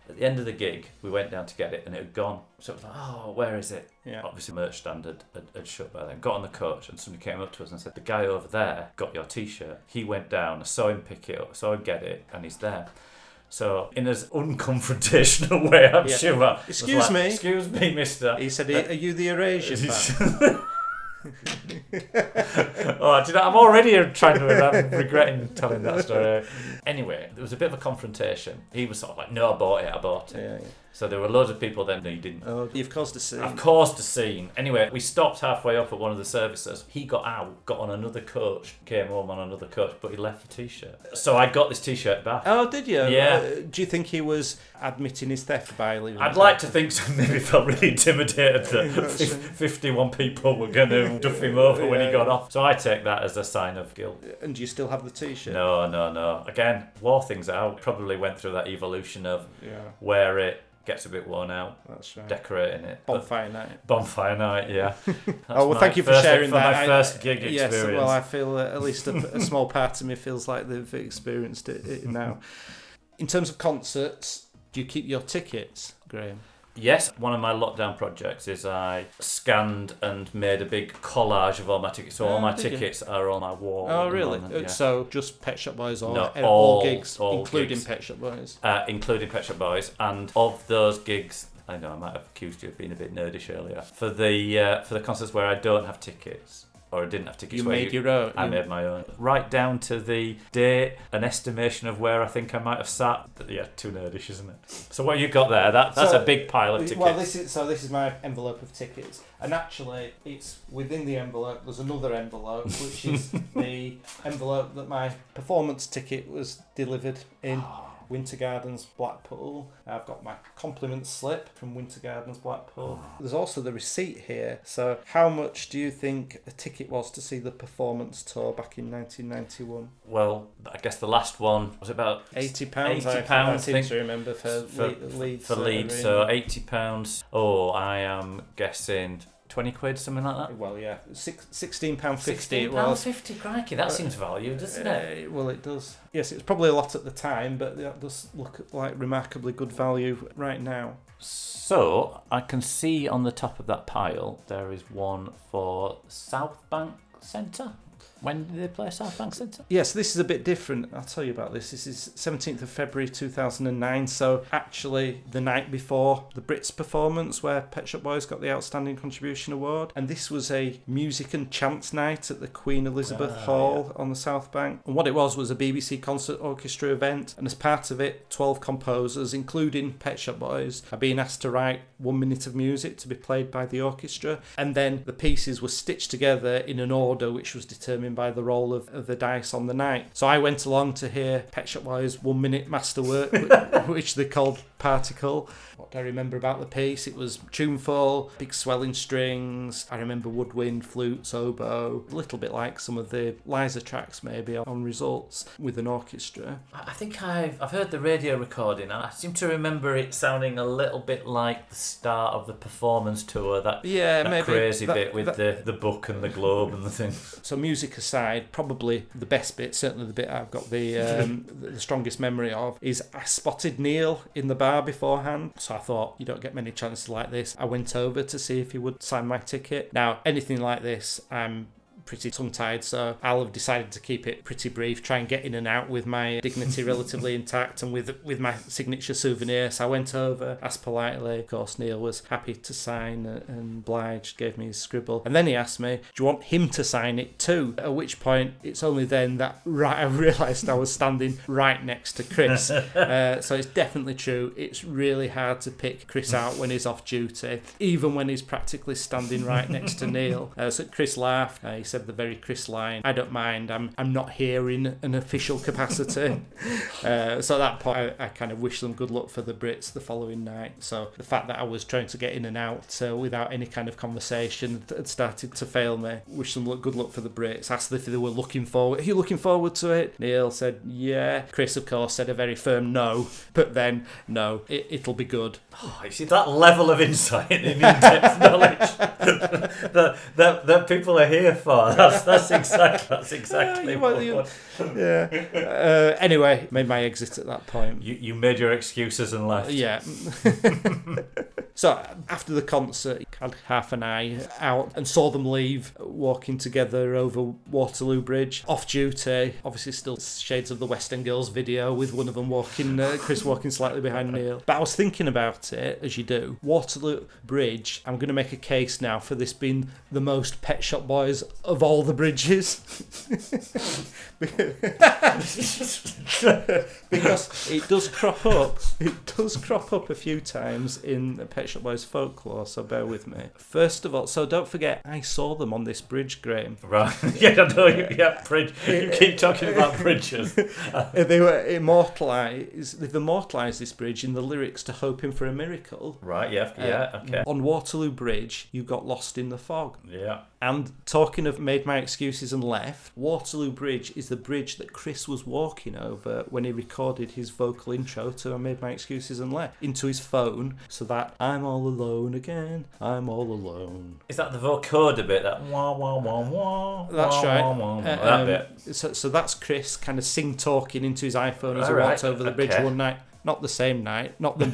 At the end of the gig, we went down to get it and it had gone. So it was like, oh, where is it? Yeah. Obviously, merch stand had, had, had shut by then. Got on the coach and somebody came up to us and said, the guy over there got your T-shirt. He went down, I saw him pick it up, saw him get it, and he's there. So in as unconfrontational way, I'm Yeah. sure. Excuse like, me. Excuse me, Mister. He said, "Are you the Erasure fan?" oh, I'm already trying to. I'm regretting telling that story. Anyway, there was a bit of a confrontation. He was sort of like, "No, I bought it. I bought it." Yeah. yeah. So there were loads of people then. No, you didn't. Oh, you've caused a scene. Of course, the scene. Anyway, we stopped halfway up at one of the services. He got out, got on another coach, came home on another coach, but he left the t-shirt. So I got this t-shirt back. Oh, did you? Yeah. Uh, do you think he was admitting his theft by leaving? I'd like there? to think so. Maybe felt really intimidated that That's 51 people were going to duff him over when he Yeah, got off. So I take that as a sign of guilt. And do you still have the T-shirt? No, no, no. Again, wore things out. Probably went through that evolution of Yeah, wear it, gets a bit worn out, that's right. decorating it. But Bonfire night. bonfire night, yeah. Oh well, thank you for first- sharing for that. my I- first gig Yes, experience. well, I feel at least a, a small part of me feels like they've experienced it, it now. In terms of concerts, do you keep your tickets, Graham? Yes, one of my lockdown projects is I scanned and made a big collage of all my tickets. So all Oh, my did you? tickets are on my wall. Oh, really? moment, Uh, yeah. So just Pet Shop Boys or No, all- all gigs, all including gigs. Pet Shop Boys? uh, including Pet Shop Boys. And of those gigs, I know I might have accused you of being a bit nerdish earlier. For the uh, for the concerts where I don't have tickets or I didn't have tickets, You made your own. I you- made my own. Right down to the date, an estimation of where I think I might have sat. Yeah, too nerdish, isn't it? So what you got there? That that's So, a big pile of tickets. Well, this is so. This is my envelope of tickets, and actually, it's within the envelope. There's another envelope, which is the envelope that my performance ticket was delivered in. Ah. Winter Gardens Blackpool. I've got my compliment slip from Winter Gardens Blackpool. Ah. There's also the receipt here. So, how much do you think a ticket was to see the performance tour back in 1991? Well, I guess the last one was about Eighty pounds. 80 pounds, I seem think, to remember for, for, Le- Leeds. for uh, Leeds. So eighty pounds. Oh, I am guessing twenty quid, something like that. Well, yeah, Six, sixteen pound fifty. Sixteen It pound was. fifty, crikey, that Uh, seems value, doesn't it? Uh, well, it does. Yes, it's probably a lot at the time, but that does look like remarkably good value right now. So I can see on the top of that pile there is one for South Bank Centre. When did they play South Bank Centre? Yes, this is a bit different. I'll tell you about this. This is 17th of February 2009, so actually the night before the Brits performance where Pet Shop Boys got the Outstanding Contribution Award. And this was a music and chants night at the Queen Elizabeth Ah, Hall on the South Bank. And what it was was a BBC concert orchestra event, and as part of it, 12 composers, including Pet Shop Boys, are being asked to write one minute of music to be played by the orchestra. And then the pieces were stitched together in an order which was determined by the roll of, of the dice on the night. So I went along to hear Pet Shop Boys' one minute masterwork, wh- which they called Particle. What do I remember about the piece? It was tuneful, big swelling strings. I remember woodwind, flutes, oboe, a little bit like some of the Liza tracks maybe on results with an orchestra. I I think I've, I've heard the radio recording and I seem to remember it sounding a little bit like the start of the performance tour, that, Yeah, that maybe crazy that- bit with that- the, the book and the globe and the thing. So music aside, probably the best bit, certainly the bit I've got the um, the strongest memory of, is I spotted Neil in the bar beforehand. So I thought you don't get many chances like this. I went over to see if he would sign my ticket. Now anything like this, I'm pretty tongue tied, so I'll have decided to keep it pretty brief, try and get in and out with my dignity relatively intact and with with my signature souvenir. So I went over, asked politely. Of course, Neil was happy to sign and obliged, gave me his scribble. And then he asked me, Do you want him to sign it too? At which point, it's only then that right I realised I was standing right next to Chris. uh, so it's definitely true. It's really hard to pick Chris out when he's off duty, even when he's practically standing right next to Neil. Uh, so Chris laughed. Uh, he said the very Chris line, I don't mind, I'm, I'm not here in an official capacity. uh, so at that point, I, I kind of wish them good luck for the Brits the following night. So the fact that I was trying to get in and out uh, without any kind of conversation had started to fail me. Wish them luck, good luck for the Brits. Asked if they were looking forward. Are you looking forward to it? Neil said, yeah. Chris, of course, said a very firm no. But then, no, it, it'll be good. Oh, you see that level of insight and in-depth knowledge that, that that people are here for. That's that's exactly that's exactly you what, want- you- Yeah. Uh, anyway, made my exit at that point. you you made your excuses and left. Yeah. so after the concert, I had half an eye out and saw them leave, walking together over Waterloo Bridge, off duty. Obviously, still shades of the West End Girls video with one of them walking, uh, Chris walking slightly behind Neil. But I was thinking about it, as you do. Waterloo Bridge, I'm going to make a case now for this being the most Pet Shop Boys of all the bridges. because it does crop up. It does crop up a few times in the Pet Shop Boys folklore, so bear with me. First of all, so don't forget, I saw them on this bridge, Graham. Right. yeah, I know. You, yeah, bridge. You keep talking about bridges. Uh, they were immortalised. They've immortalised this bridge in the lyrics to "Hoping for a Miracle." Right. Yeah. Yeah. Okay. On Waterloo Bridge, you got lost in the fog. Yeah. And talking of made my excuses and left, Waterloo Bridge is the bridge that Chris was walking over when he recorded his vocal intro to I Made My Excuses and Left into his phone so that I'm all alone again, I'm all alone. Is that the vocoder bit? That wah wah wah wah. That's wah, right. Wah, wah, wah, Uh, that um, bit. So, so that's Chris kind of sing talking into his iPhone as he Alright, walked over the bridge okay. one night. Not the same night, not the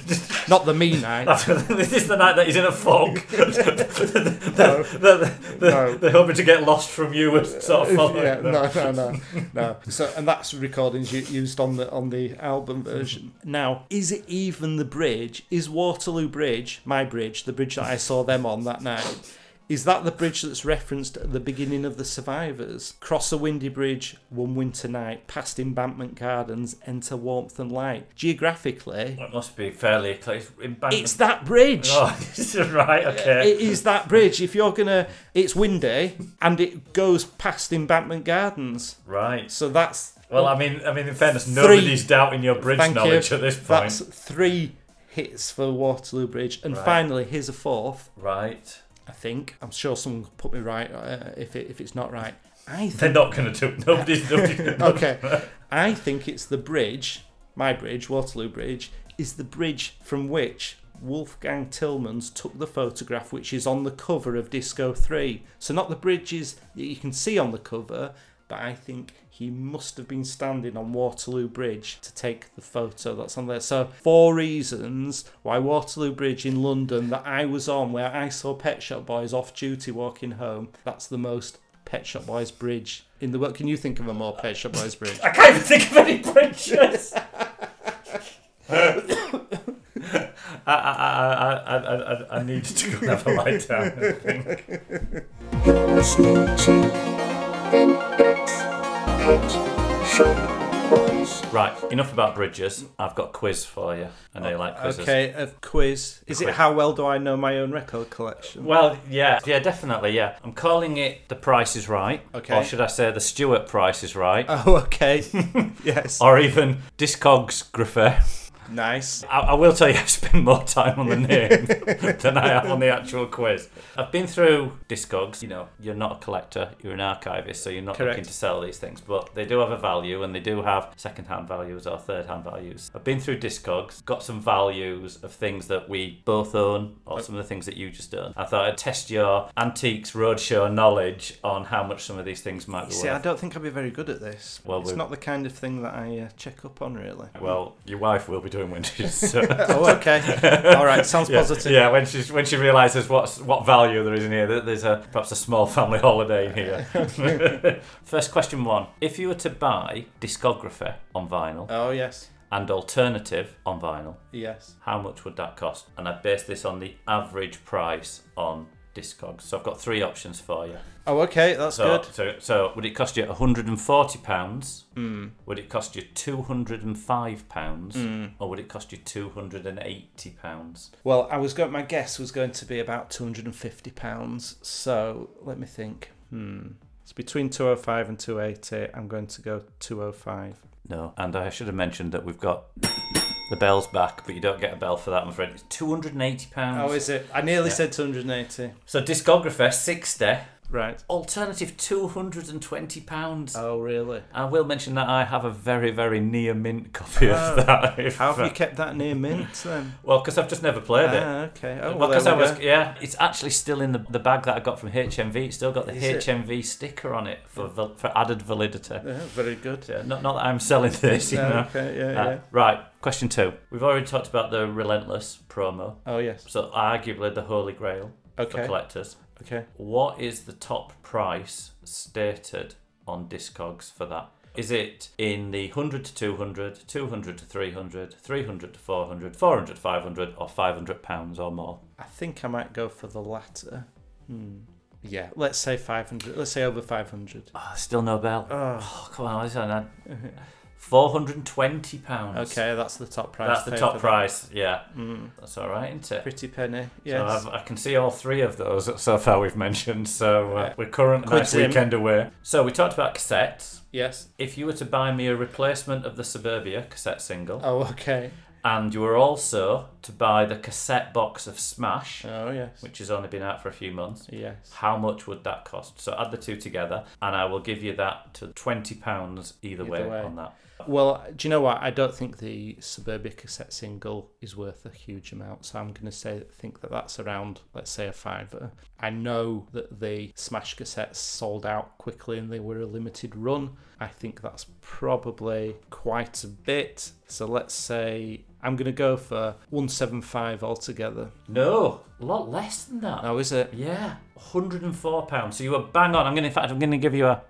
not the me night. this is the night that he's in a fog. No. they're, No. they're hoping to get lost from you and sort of following yeah, them. no, no, no, no. So, and that's recordings used on the on the album version. Now, is it even the bridge? Is Waterloo Bridge my bridge, the bridge that I saw them on that night? Is that the bridge that's referenced at the beginning of The Survivors? Cross a windy bridge one winter night, past embankment gardens, enter warmth and light. Geographically, It must be fairly close. Embankment. it's that bridge. Oh, right, okay. It is that bridge. If you're gonna, it's windy and it goes past embankment gardens. right. So that's Well, I mean, I mean, in fairness, Three. nobody's doubting your bridge knowledge you. at this point. That's three hits for Waterloo Bridge. And Right. finally, here's a fourth, Right. I think. I'm sure someone will put me right uh, if, it, if it's not right. I They're not going to do. Nobody's. nobody's okay. I think it's the bridge, my bridge, Waterloo Bridge, is the bridge from which Wolfgang Tillmans took the photograph, which is on the cover of Disco 3. So, not the bridges that you can see on the cover, but I think he must have been standing on Waterloo Bridge to take the photo that's on there. So, four reasons why Waterloo Bridge in London that I was on, where I saw Pet Shop Boys off duty walking home, that's the most Pet Shop Boys bridge in the world. Can you think of a more Pet Shop Boys bridge? I can't even think of any bridges. I, I, I, I, I, I, I need to go and have a lie down. I think. Right, enough about bridges. I've got a quiz for you. I know you like quizzes. Okay, a quiz. Is it how well do I know my own record collection? Well, yeah, yeah, definitely, yeah. I'm calling it The Price is Right. Okay. Or should I say The Stuart Price is Right? Oh, okay. yes. or even Discography. Nice. I, I will tell you, I've spent more time on the name than I have on the actual quiz. I've been through Discogs. You know, you're not a collector, you're an archivist, so you're not Correct. looking to sell these things, but they do have a value and they do have second hand values or third hand values. I've been through Discogs, got some values of things that we both own or some of the things that you just own. I thought I'd test your Antiques Roadshow knowledge on how much some of these things might be See, I worth. don't think I'll be very good at this. Well, it's we- not the kind of thing that I uh, check up on, really. Well, your wife will be doing when she's. So. Uh, oh, okay. All right. Sounds yeah, positive. Yeah, when she's when she realizes what's what value there is in here, that there's a perhaps a small family holiday in here. First question one: If you were to buy discography on vinyl Oh, yes. and alternative on vinyl, Yes. how much would that cost? And I base this on the average price on Discogs. So I've got three options for you. Oh, okay. That's So, good. so, so would it cost you 140 pounds? Mm. Would it cost you 205 pounds? Mm. Or would it cost you 280 pounds? Well, I was going. My guess was going to be about two hundred and fifty pounds. So let me think. Hmm. It's between two hundred five and two eighty. I'm going to go two hundred five. No, and I should have mentioned that we've got the bells back, but you don't get a bell for that, I'm afraid. It's two hundred and eighty pounds. Oh, is it? I nearly Yeah. said two hundred and eighty. so discography sixty, Right. alternative two hundred and twenty pounds. Oh, really? I will mention that I have a very, very near mint copy Oh. of that. if, How have uh, you kept that near mint then? Well, because I've just never played it. Ah, okay. Oh, Well, well, 'cause there I was, go. yeah, it's actually still in the, the bag that I got from HMV. It's still got the Is it? HMV sticker on it for for added validity. Yeah, very good. Yeah, not, not that I'm selling this, you No, know. okay. Yeah. Uh, yeah. right, question two. We've already talked about the Relentless promo, Oh, yes. so arguably the holy grail for collectors. Okay. What is the top price stated on Discogs for that? Is it in the 100 to 200, 200 to 300, 300 to 400, 400 to 500, or 500 pounds or more? I think I might go for the latter. Hmm. Yeah. Let's say five hundred. Let's say over five hundred. Oh, still no bell. Oh. Oh, come on, listen. I- 420 pounds. Okay, that's the top price. That's the top for that. price, yeah. Mm. That's all right, isn't it? Pretty penny. So I've, I can see all three of those so far we've mentioned. So uh, Yeah. we're current nice weekend away. So we talked about cassettes. yes. If you were to buy me a replacement of the Suburbia cassette single, Oh, okay. and you were also to buy the cassette box of Smash, Oh, yes. which has only been out for a few months, Yes. how much would that cost? So add the two together, and I will give you that to twenty pounds either, Either way, way. on that. Well, do you know what? I don't think the Suburbia cassette single is worth a huge amount, so I'm going to say think that that's around, let's say, a fiver. I know that the Smash cassettes sold out quickly and they were a limited run. I think that's probably quite a bit. So let's say I'm going to go for 175 altogether. No, a lot less than that. Oh, is it? Yeah, hundred and four pounds. So you were bang on. I'm going to, in fact, I'm going to give you a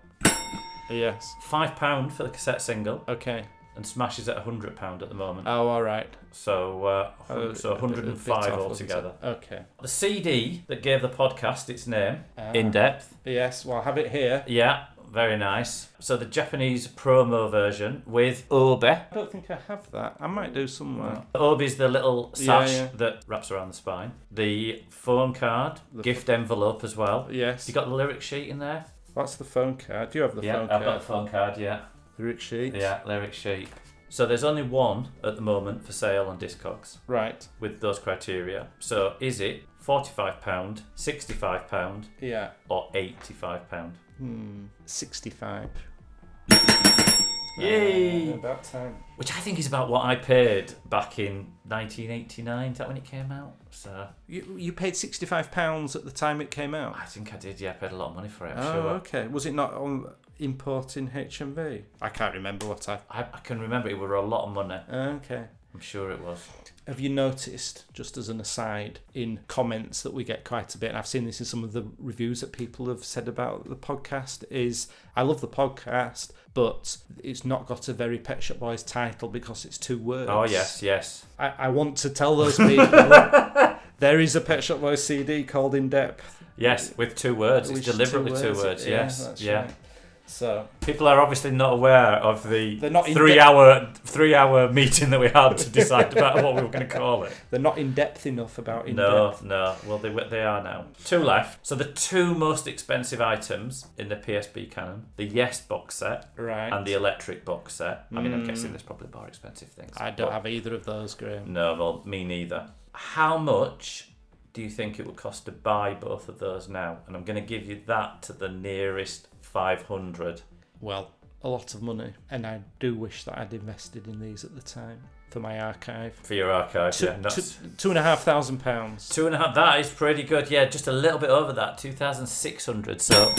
Yes. five pound for the cassette single, Okay. and Smash is at a hundred pound at the moment. Oh, all right. So, uh, Oh, so a bit- a bit 105 off, wasn't it? altogether. Okay. The CD that gave the podcast its name, Ah. In Depth. Yes, well, I have it here. Yeah, very nice. So the Japanese promo version with Obi. I don't think I have that. I might do somewhere. Obi's the little Yeah, sash yeah. that wraps around the spine. The phone card, The gift envelope as well. Yes. You got the lyric sheet in there? That's the phone card. Do you have the yeah, phone I've card? got the phone card. Yeah, Lyric sheet. yeah, lyric sheet. So there's only one at the moment for sale on Discogs Right. with those criteria. So is it forty-five pound, sixty-five pound, Yeah. or eighty-five pound? Hmm. Sixty-five. Yay! About time. Which I think is about what I paid back in 1989. Is that when it came out? So You you paid sixty-five pounds at the time it came out. I think I did. Yeah, I paid a lot of money for it. I'm Oh, sure. okay. Was it not on importing HMV? I can't remember what I. I, I can remember it were a lot of money. Okay. I'm sure it was. Have you noticed, just as an aside, in comments that we get quite a bit, and I've seen this in some of the reviews that people have said about the podcast, is I love the podcast, but it's not got a very Pet Shop Boys title because it's two words. Oh yes, yes. I, I want to tell those people there is a Pet Shop Boys CD called In Depth. Yes, with two words. It's deliberately two words. Yeah, yes. that's yeah. right. So People are obviously not aware of the They're not three depth- hour three hour meeting that we had to decide about what we were going to call it. they're not in depth enough about in No, depth. no. Well, they they are now. Two left. So the two most expensive items in the PSB canon: the Yes box set Right. and the Electric box set. I mean, I'm Mm. guessing there's probably more expensive things. I don't have either of those, Graham. No, well, me neither. How much do you think it would cost to buy both of those now? And I'm going to give you that to the nearest 500. Well, a lot of money, and I do wish that I'd invested in these at the time for my archive. For your archive, Two, yeah. That's two, two and a half thousand pounds. two and a half. That is pretty good. Yeah, just a little bit over that, 2,600. So,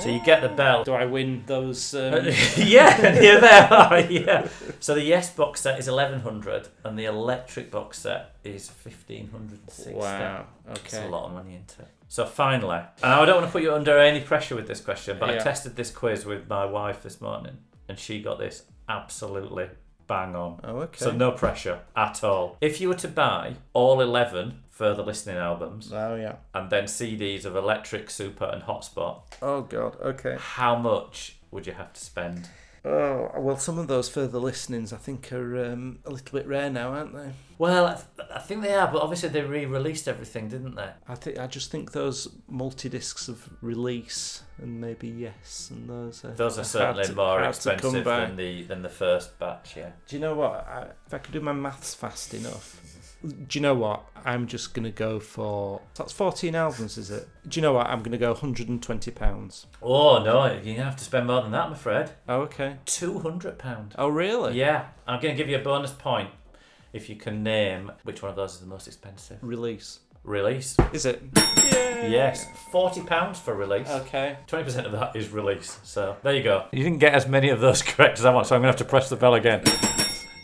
so you get the bell. Do I win those? Um, yeah, yeah, there are. Yeah. So the Yes box set is 1,100, and the Electric box set is 1,560. wow. It's a lot of money into it. So finally, and I don't want to put you under any pressure with this question, but I Yeah. tested this quiz with my wife this morning, and she got this absolutely bang on. Oh, okay. So no pressure at all. If you were to buy all 11 further listening albums Oh yeah. and then CDs of Electric, Super, and Hotspot, Oh god. Okay. how much would you have to spend? Oh well, some of those further listenings I think are um, a little bit rare now, aren't they? Well, I, th- I think they are, but obviously they re-released everything, didn't they? I think I just think those multi discs of release and maybe yes, and those are Those are certainly to- more expensive than the than the first batch. Yeah. Do you know what? I, if I could do my maths fast enough, do you know what? I'm just gonna go for that's 14 albums, is it? Do you know what? I'm gonna go 120 pounds. Oh no, you're gonna have to spend more than that, I'm afraid. Oh okay. Two hundred pound. Oh really? Yeah, I'm going to give you a bonus point if you can name which one of those is the most expensive. Release. Release. Is it? Yes, forty pounds for release. Okay. Twenty percent of that is release. So there you go. You didn't get as many of those correct as I want, so I'm going to have to press the bell again.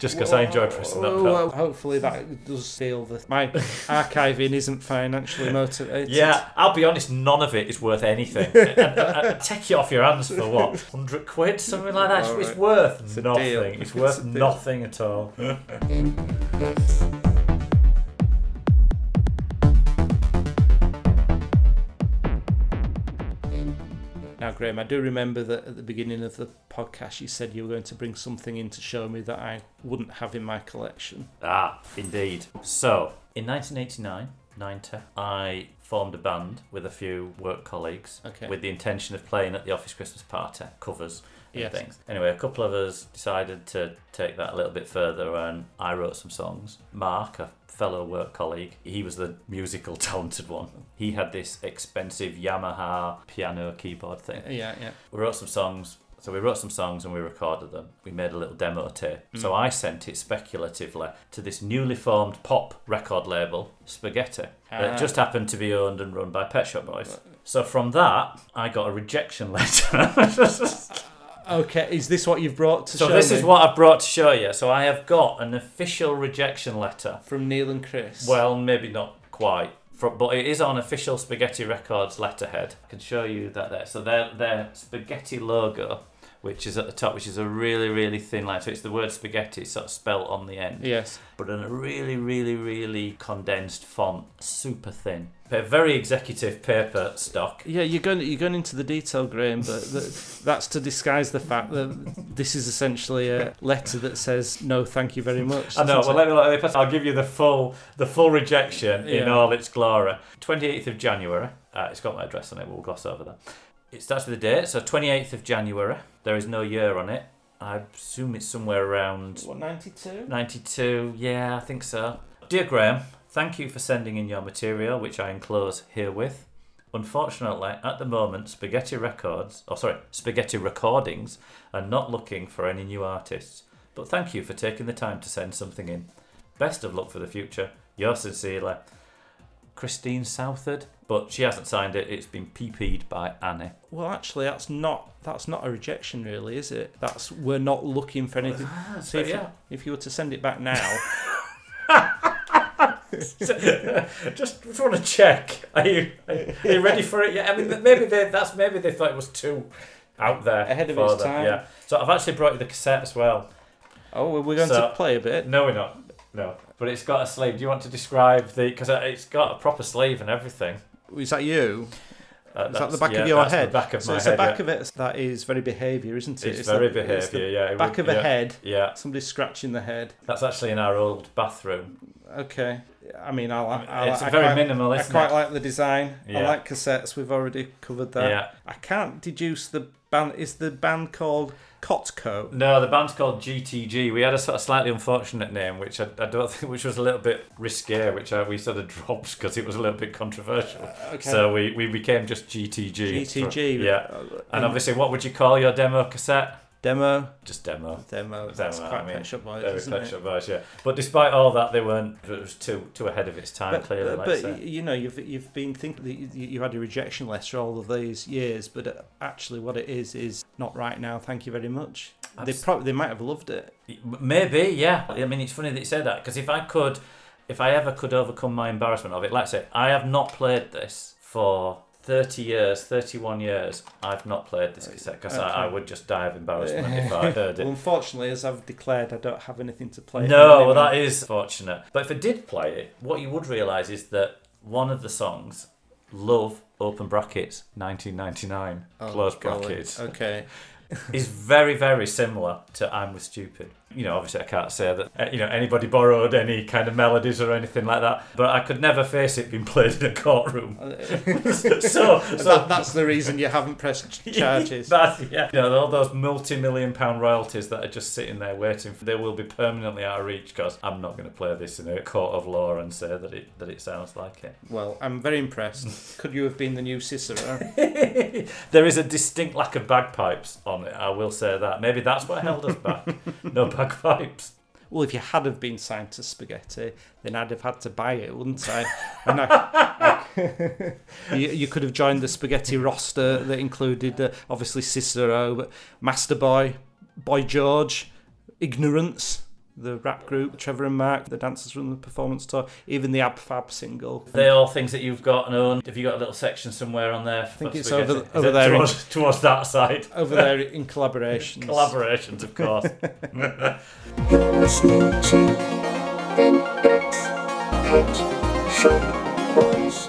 Just because I enjoy pressing that Well, well, hopefully that does feel that my archiving isn't financially motivated. Yeah, I'll be honest, none of it is worth anything. and, and- and take it off your hands for what? 100 quid? Something like that? It's, it's worth It's nothing. It's It's worth nothing at all. Now, Graham, I do remember that at the beginning of the podcast you said you were going to bring something in to show me that I wouldn't have in my collection. Ah, indeed. So, in 1989, 90, I formed a band with a few work colleagues Okay. with the intention of playing at the office Christmas party, covers and Yes. things. Anyway, a couple of us decided to take that a little bit further and I wrote some songs. Mark, a fellow work colleague, he was the musical talented one. He had this expensive Yamaha piano keyboard thing. Yeah, yeah. We wrote some songs. So we wrote some songs and we recorded them. We made a little demo tape. Mm. So I sent it speculatively to this newly formed pop record label, Spaghetti, Ah. that just happened to be owned and run by Pet Shop Boys. So from that, I got a rejection letter. Okay, is this what you've brought to show? so show this me? is what I've brought to show you. So I have got an official rejection letter. from Neil and Chris. Well, maybe not quite. For, but it is on official Spaghetti Records letterhead. I can show you that there. So their their spaghetti logo, which is at the top, which is a really really thin line. So it's the word spaghetti sort of spelt on the end, yes. but in a really really really condensed font, super thin. A very executive paper stock. Yeah, you're going you're going into the detail, Graham, but that, that's to disguise the fact that this is essentially a letter that says no, thank you very much. I know. Well, let me. let me- I'll give you the full the full rejection in all its glory. Twenty eighth of January. Uh, it's got my address on it. We'll gloss over that. It starts with a date. So twenty eighth of January. There is no year on it. I assume it's somewhere around what ninety two? ninety two. Yeah, I think so. Dear Graham, thank you for sending in your material, which I enclose herewith. Unfortunately, at the moment, Spaghetti Records, or sorry, Spaghetti Recordings, are not looking for any new artists. But thank you for taking the time to send something in. Best of luck for the future. Yours sincerely, Christine Southard. But she hasn't signed it. It's been PP'd by Annie. Well, actually, that's not that's not a rejection, really, is it? That's we're not looking for anything. Ah, so So if, yeah, you, if you were to send it back now, just, just want to check. Are you are you ready for it yet? I mean, maybe they, that's maybe they thought it was too out there Ahead of its them, time. Yeah. So I've actually brought you the cassette as well. oh, we're going So- to play a bit. No, we're not. No, but it's got a sleeve. Do you want to describe the? Because it's got a proper sleeve and everything. Is that you? Uh, Is that the back yeah, of your that's head? The back of so my it's head. the back yeah. of it. That is very behaviour, isn't it? It's, very behaviour. it's yeah, back would- of a yeah, head. Yeah, Somebody scratching the head. that's actually in our old bathroom. Okay. I mean, I like. I, it's I very quite, minimal, I isn't quite it? like the design. I like cassettes. We've already covered that. Yeah. I can't deduce the band. Is the band called Cotco? No, the band's called GTG. We had a sort of slightly unfortunate name, which I, I don't think, which was a little bit risque, which I, we sort of dropped because it was a little bit controversial. okay. So we, we became just GTG. GTG. Yeah. uh, And um, obviously, what would you call your demo cassette? Demo. Just demo. Demo. That's Demo, quite I mean, Pet Shop Boys, Very Pet? Shop Boys, yeah. But despite all that, they weren't. It was too too ahead of its time. But, clearly, but, like but you know, you've you've been thinking that you, you had a rejection letter all of these years, but uh, actually, what it is is not right now. Thank you very much. They probably they might have loved it. Maybe, yeah. I mean, it's funny that you say that because if I could, if I ever could overcome my embarrassment of it, let's say I have not played this for 30 years, 31 years. I've not played this uh, cassette because I, I would just die of embarrassment if I heard it. Well, unfortunately, as I've declared, I don't have anything to play. No, well, that is fortunate. But if I did play it, what you would realise is that one of the songs, Love, open brackets, 1999, Oh, close golly. brackets, Okay. is very, very similar to I'm with Stupid. You know, obviously I can't say that, uh, you know, anybody borrowed any kind of melodies or anything like that, but I could never face it being played in a courtroom. so, so that, that's the reason you haven't pressed charges. That's, yeah. You know, all those multi-million pound royalties that are just sitting there waiting, for, they will be permanently out of reach because I'm not going to play this in a court of law and say that it that it sounds like it. Well, I'm very impressed. Could you have been the new Cicero? there is a distinct lack of bagpipes on it. I will say that. Maybe that's what held us back. no bagpipes. Well, if you had have been signed to Spaghetti, then I'd have had to buy it, wouldn't I? And I, you, you could have joined the Spaghetti roster that included, uh, obviously, Cicero, but Master Boy, Boy George, Ignorance, the rap group, Trevor and Mark, the dancers from the performance tour, even the Ab Fab single. They're all things that you've got and owned. Have you got a little section somewhere on there? I think it's over- over there in- towards, towards that side. Over there in collaborations. Collaborations, of course. You're listening to NX Pet Shop Boys.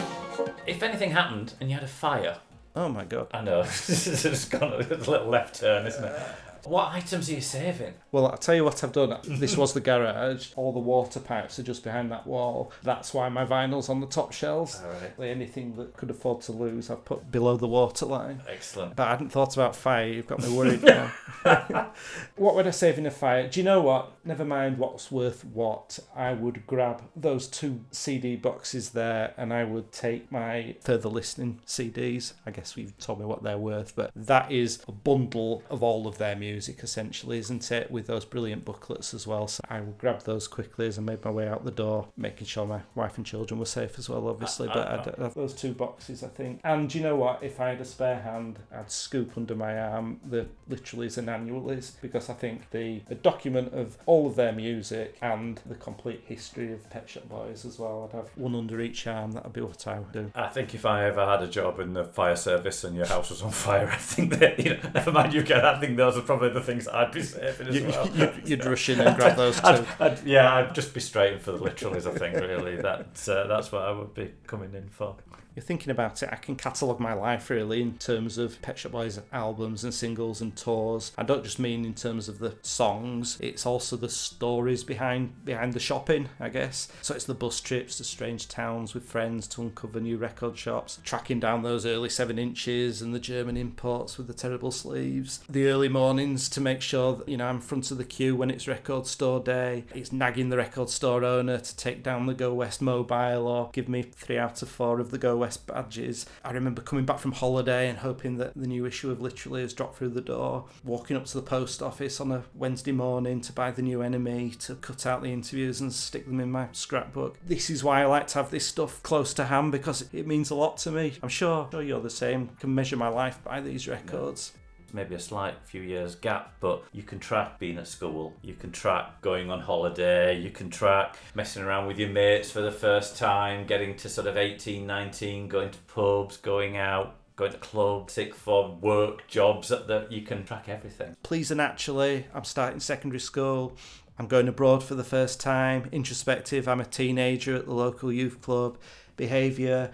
if anything happened and you had a fire, Oh my god. I know it's gone a little left turn, isn't it? What items are you saving? Well, I'll tell you what I've done. This was the garage. All the water pipes are just behind that wall. That's why my vinyl's on the top shelves. All right, Anything that could afford to lose, I've put below the waterline. excellent. But I hadn't thought about fire. You've got me worried now. what would I save in a fire? Do you know what? Never mind what's worth what. I would grab those two CD boxes there and I would take my further listening CDs. I guess you've told me what they're worth, but that is a bundle of all of their music essentially, isn't it? With those brilliant booklets as well. So I would grab those quickly as I made my way out the door, making sure my wife and children were safe as well, obviously. Uh, But uh, I'd have those two boxes, I think. And you know what? If I had a spare hand, I'd scoop under my arm the literallys and annuallys because I think the, the document of all of their music and the complete history of Pet Shop Boys as well, I'd have one under each arm. That'd be what I would do. I think if I ever had a job in the fire service and your house was on fire, I think that you know, never mind you get. I think those are probably the things I'd be saving as You, well. you'd, you'd rush in and grab those I'd, two. I'd, yeah, I'd just be straight in for the literallys. I think really that's uh, that's what I would be coming in for. You're thinking about it, I can catalogue my life really in terms of Pet Shop Boys albums and singles and tours. I don't just mean in terms of the songs, it's also the stories behind behind the shopping, I guess. So it's the bus trips to strange towns with friends to uncover new record shops, tracking down those early seven inches and the German imports with the terrible sleeves. The early mornings to make sure that, you know, I'm front of the queue when it's record store day. It's nagging the record store owner to take down the Go West mobile or give me three out of four of the Go West badges. I remember coming back from holiday and hoping that the new issue of Literally has dropped through the door, walking up to the post office on a Wednesday morning to buy the new NME, to cut out the interviews and stick them in my scrapbook. This is why I like to have this stuff close to hand because it means a lot to me. I'm sure, sure you're the same. can measure my life by these records. Maybe a slight few years gap, but you can track being at school, you can track going on holiday, you can track messing around with your mates for the first time, getting to sort of 18, 19, going to pubs, going out, going to clubs, sick for work, jobs, that, you can track everything. Please and actually, I'm starting secondary school. I'm going abroad for the first time. Introspective, I'm a teenager at the local youth club. Behaviour,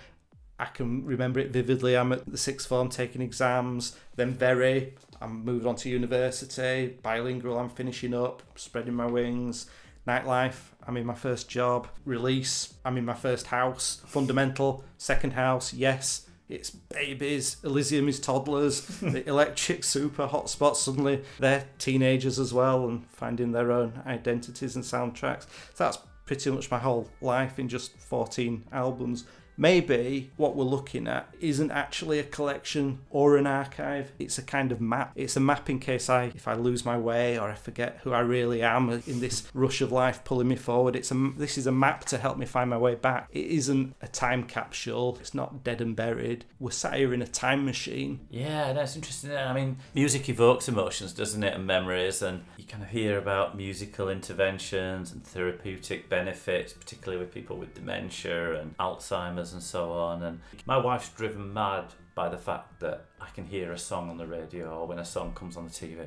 I can remember it vividly. I'm at the sixth form taking exams, then very. I'm moved on to university, bilingual. I'm finishing up, spreading my wings. Nightlife, I'm in my first job. Release, I'm in my first house. Fundamental, second house, yes. It's babies. Elysium is toddlers. the electric super hotspots suddenly they're teenagers as well and finding their own identities and soundtracks. So that's pretty much my whole life in just 14 albums. Maybe what we're looking at isn't actually a collection or an archive. It's a kind of map. It's a map in case I, if I lose my way or I forget who I really am in this rush of life pulling me forward. It's a, this is a map to help me find my way back. It isn't a time capsule. It's not dead and buried. We're sat here in a time machine. Yeah, that's interesting. I mean, music evokes emotions, doesn't it, and memories, and you kind of hear about musical interventions and therapeutic benefits, particularly with people with dementia and Alzheimer's and so on. And my wife's driven mad by the fact that I can hear a song on the radio or when a song comes on the TV.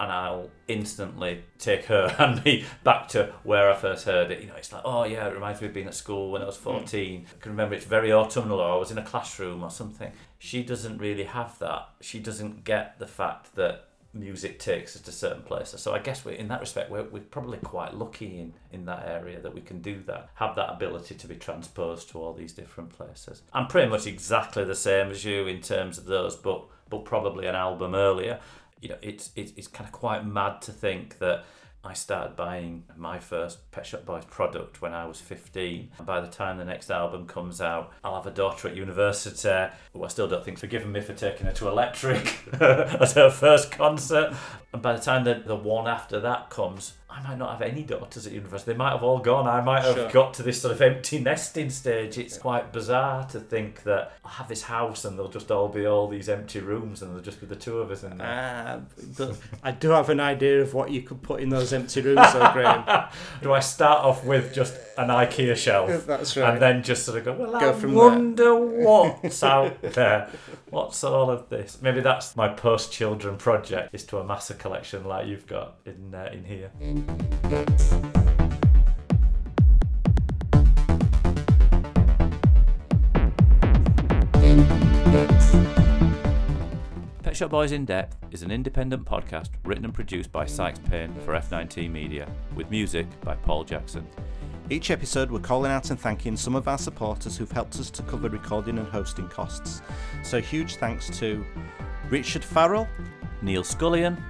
And I'll instantly take her and me back to where I first heard it. You know, it's like, oh yeah, it reminds me of being at school when I was hmm. 14. I can remember it's very autumnal or I was in a classroom or something. She doesn't really have that. She doesn't get the fact that music takes us to certain places. So I guess we in that respect, we're, we're probably quite lucky in, in that area that we can do that, have that ability to be transposed to all these different places. I'm pretty much exactly the same as you in terms of those, but but probably an album earlier. You know, it's it's, it's kind of quite mad to think that I started buying my first Pet Shop Boys product when I was 15. And by the time the next album comes out, I'll have a daughter at university who I still don't think's forgiven me for taking her to Electric as her first concert. And by the time the, the one after that comes, I might not have any daughters at university. They might have all gone. I might have Sure. got to this sort of empty nesting stage. It's quite bizarre to think that I'll have this house and there'll just all be all these empty rooms and there'll just be the two of us in there. But I do have an idea of what you could put in those empty rooms, though, Graham. Do I start off with just an IKEA shelf? That's right. And then just sort of go, well, Go I from there." wonder what's out there. What's all of this? Maybe that's my post-children project, is to amass a collection like you've got in uh, in here. Pet Shop Boys in Depth is an independent podcast written and produced by Sykes Payne for F19 Media, with music by Paul Jackson. Each episode, we're calling out and thanking some of our supporters who've helped us to cover recording and hosting costs. So, huge thanks to Richard Farrell, Neil Scullion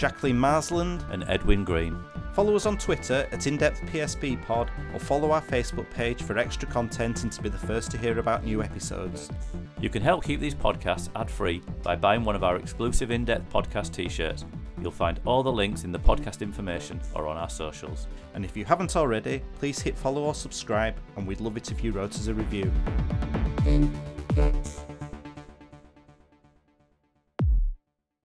Jacqueline Marsland. and Edwin Green. Follow us on Twitter at InDepthPSB Pod or follow our Facebook page for extra content and to be the first to hear about new episodes. You can help keep these podcasts ad free by buying one of our exclusive in depth podcast t shirts. You'll find all the links in the podcast information or on our socials. And if you haven't already, please hit follow or subscribe, and we'd love it if you wrote us a review.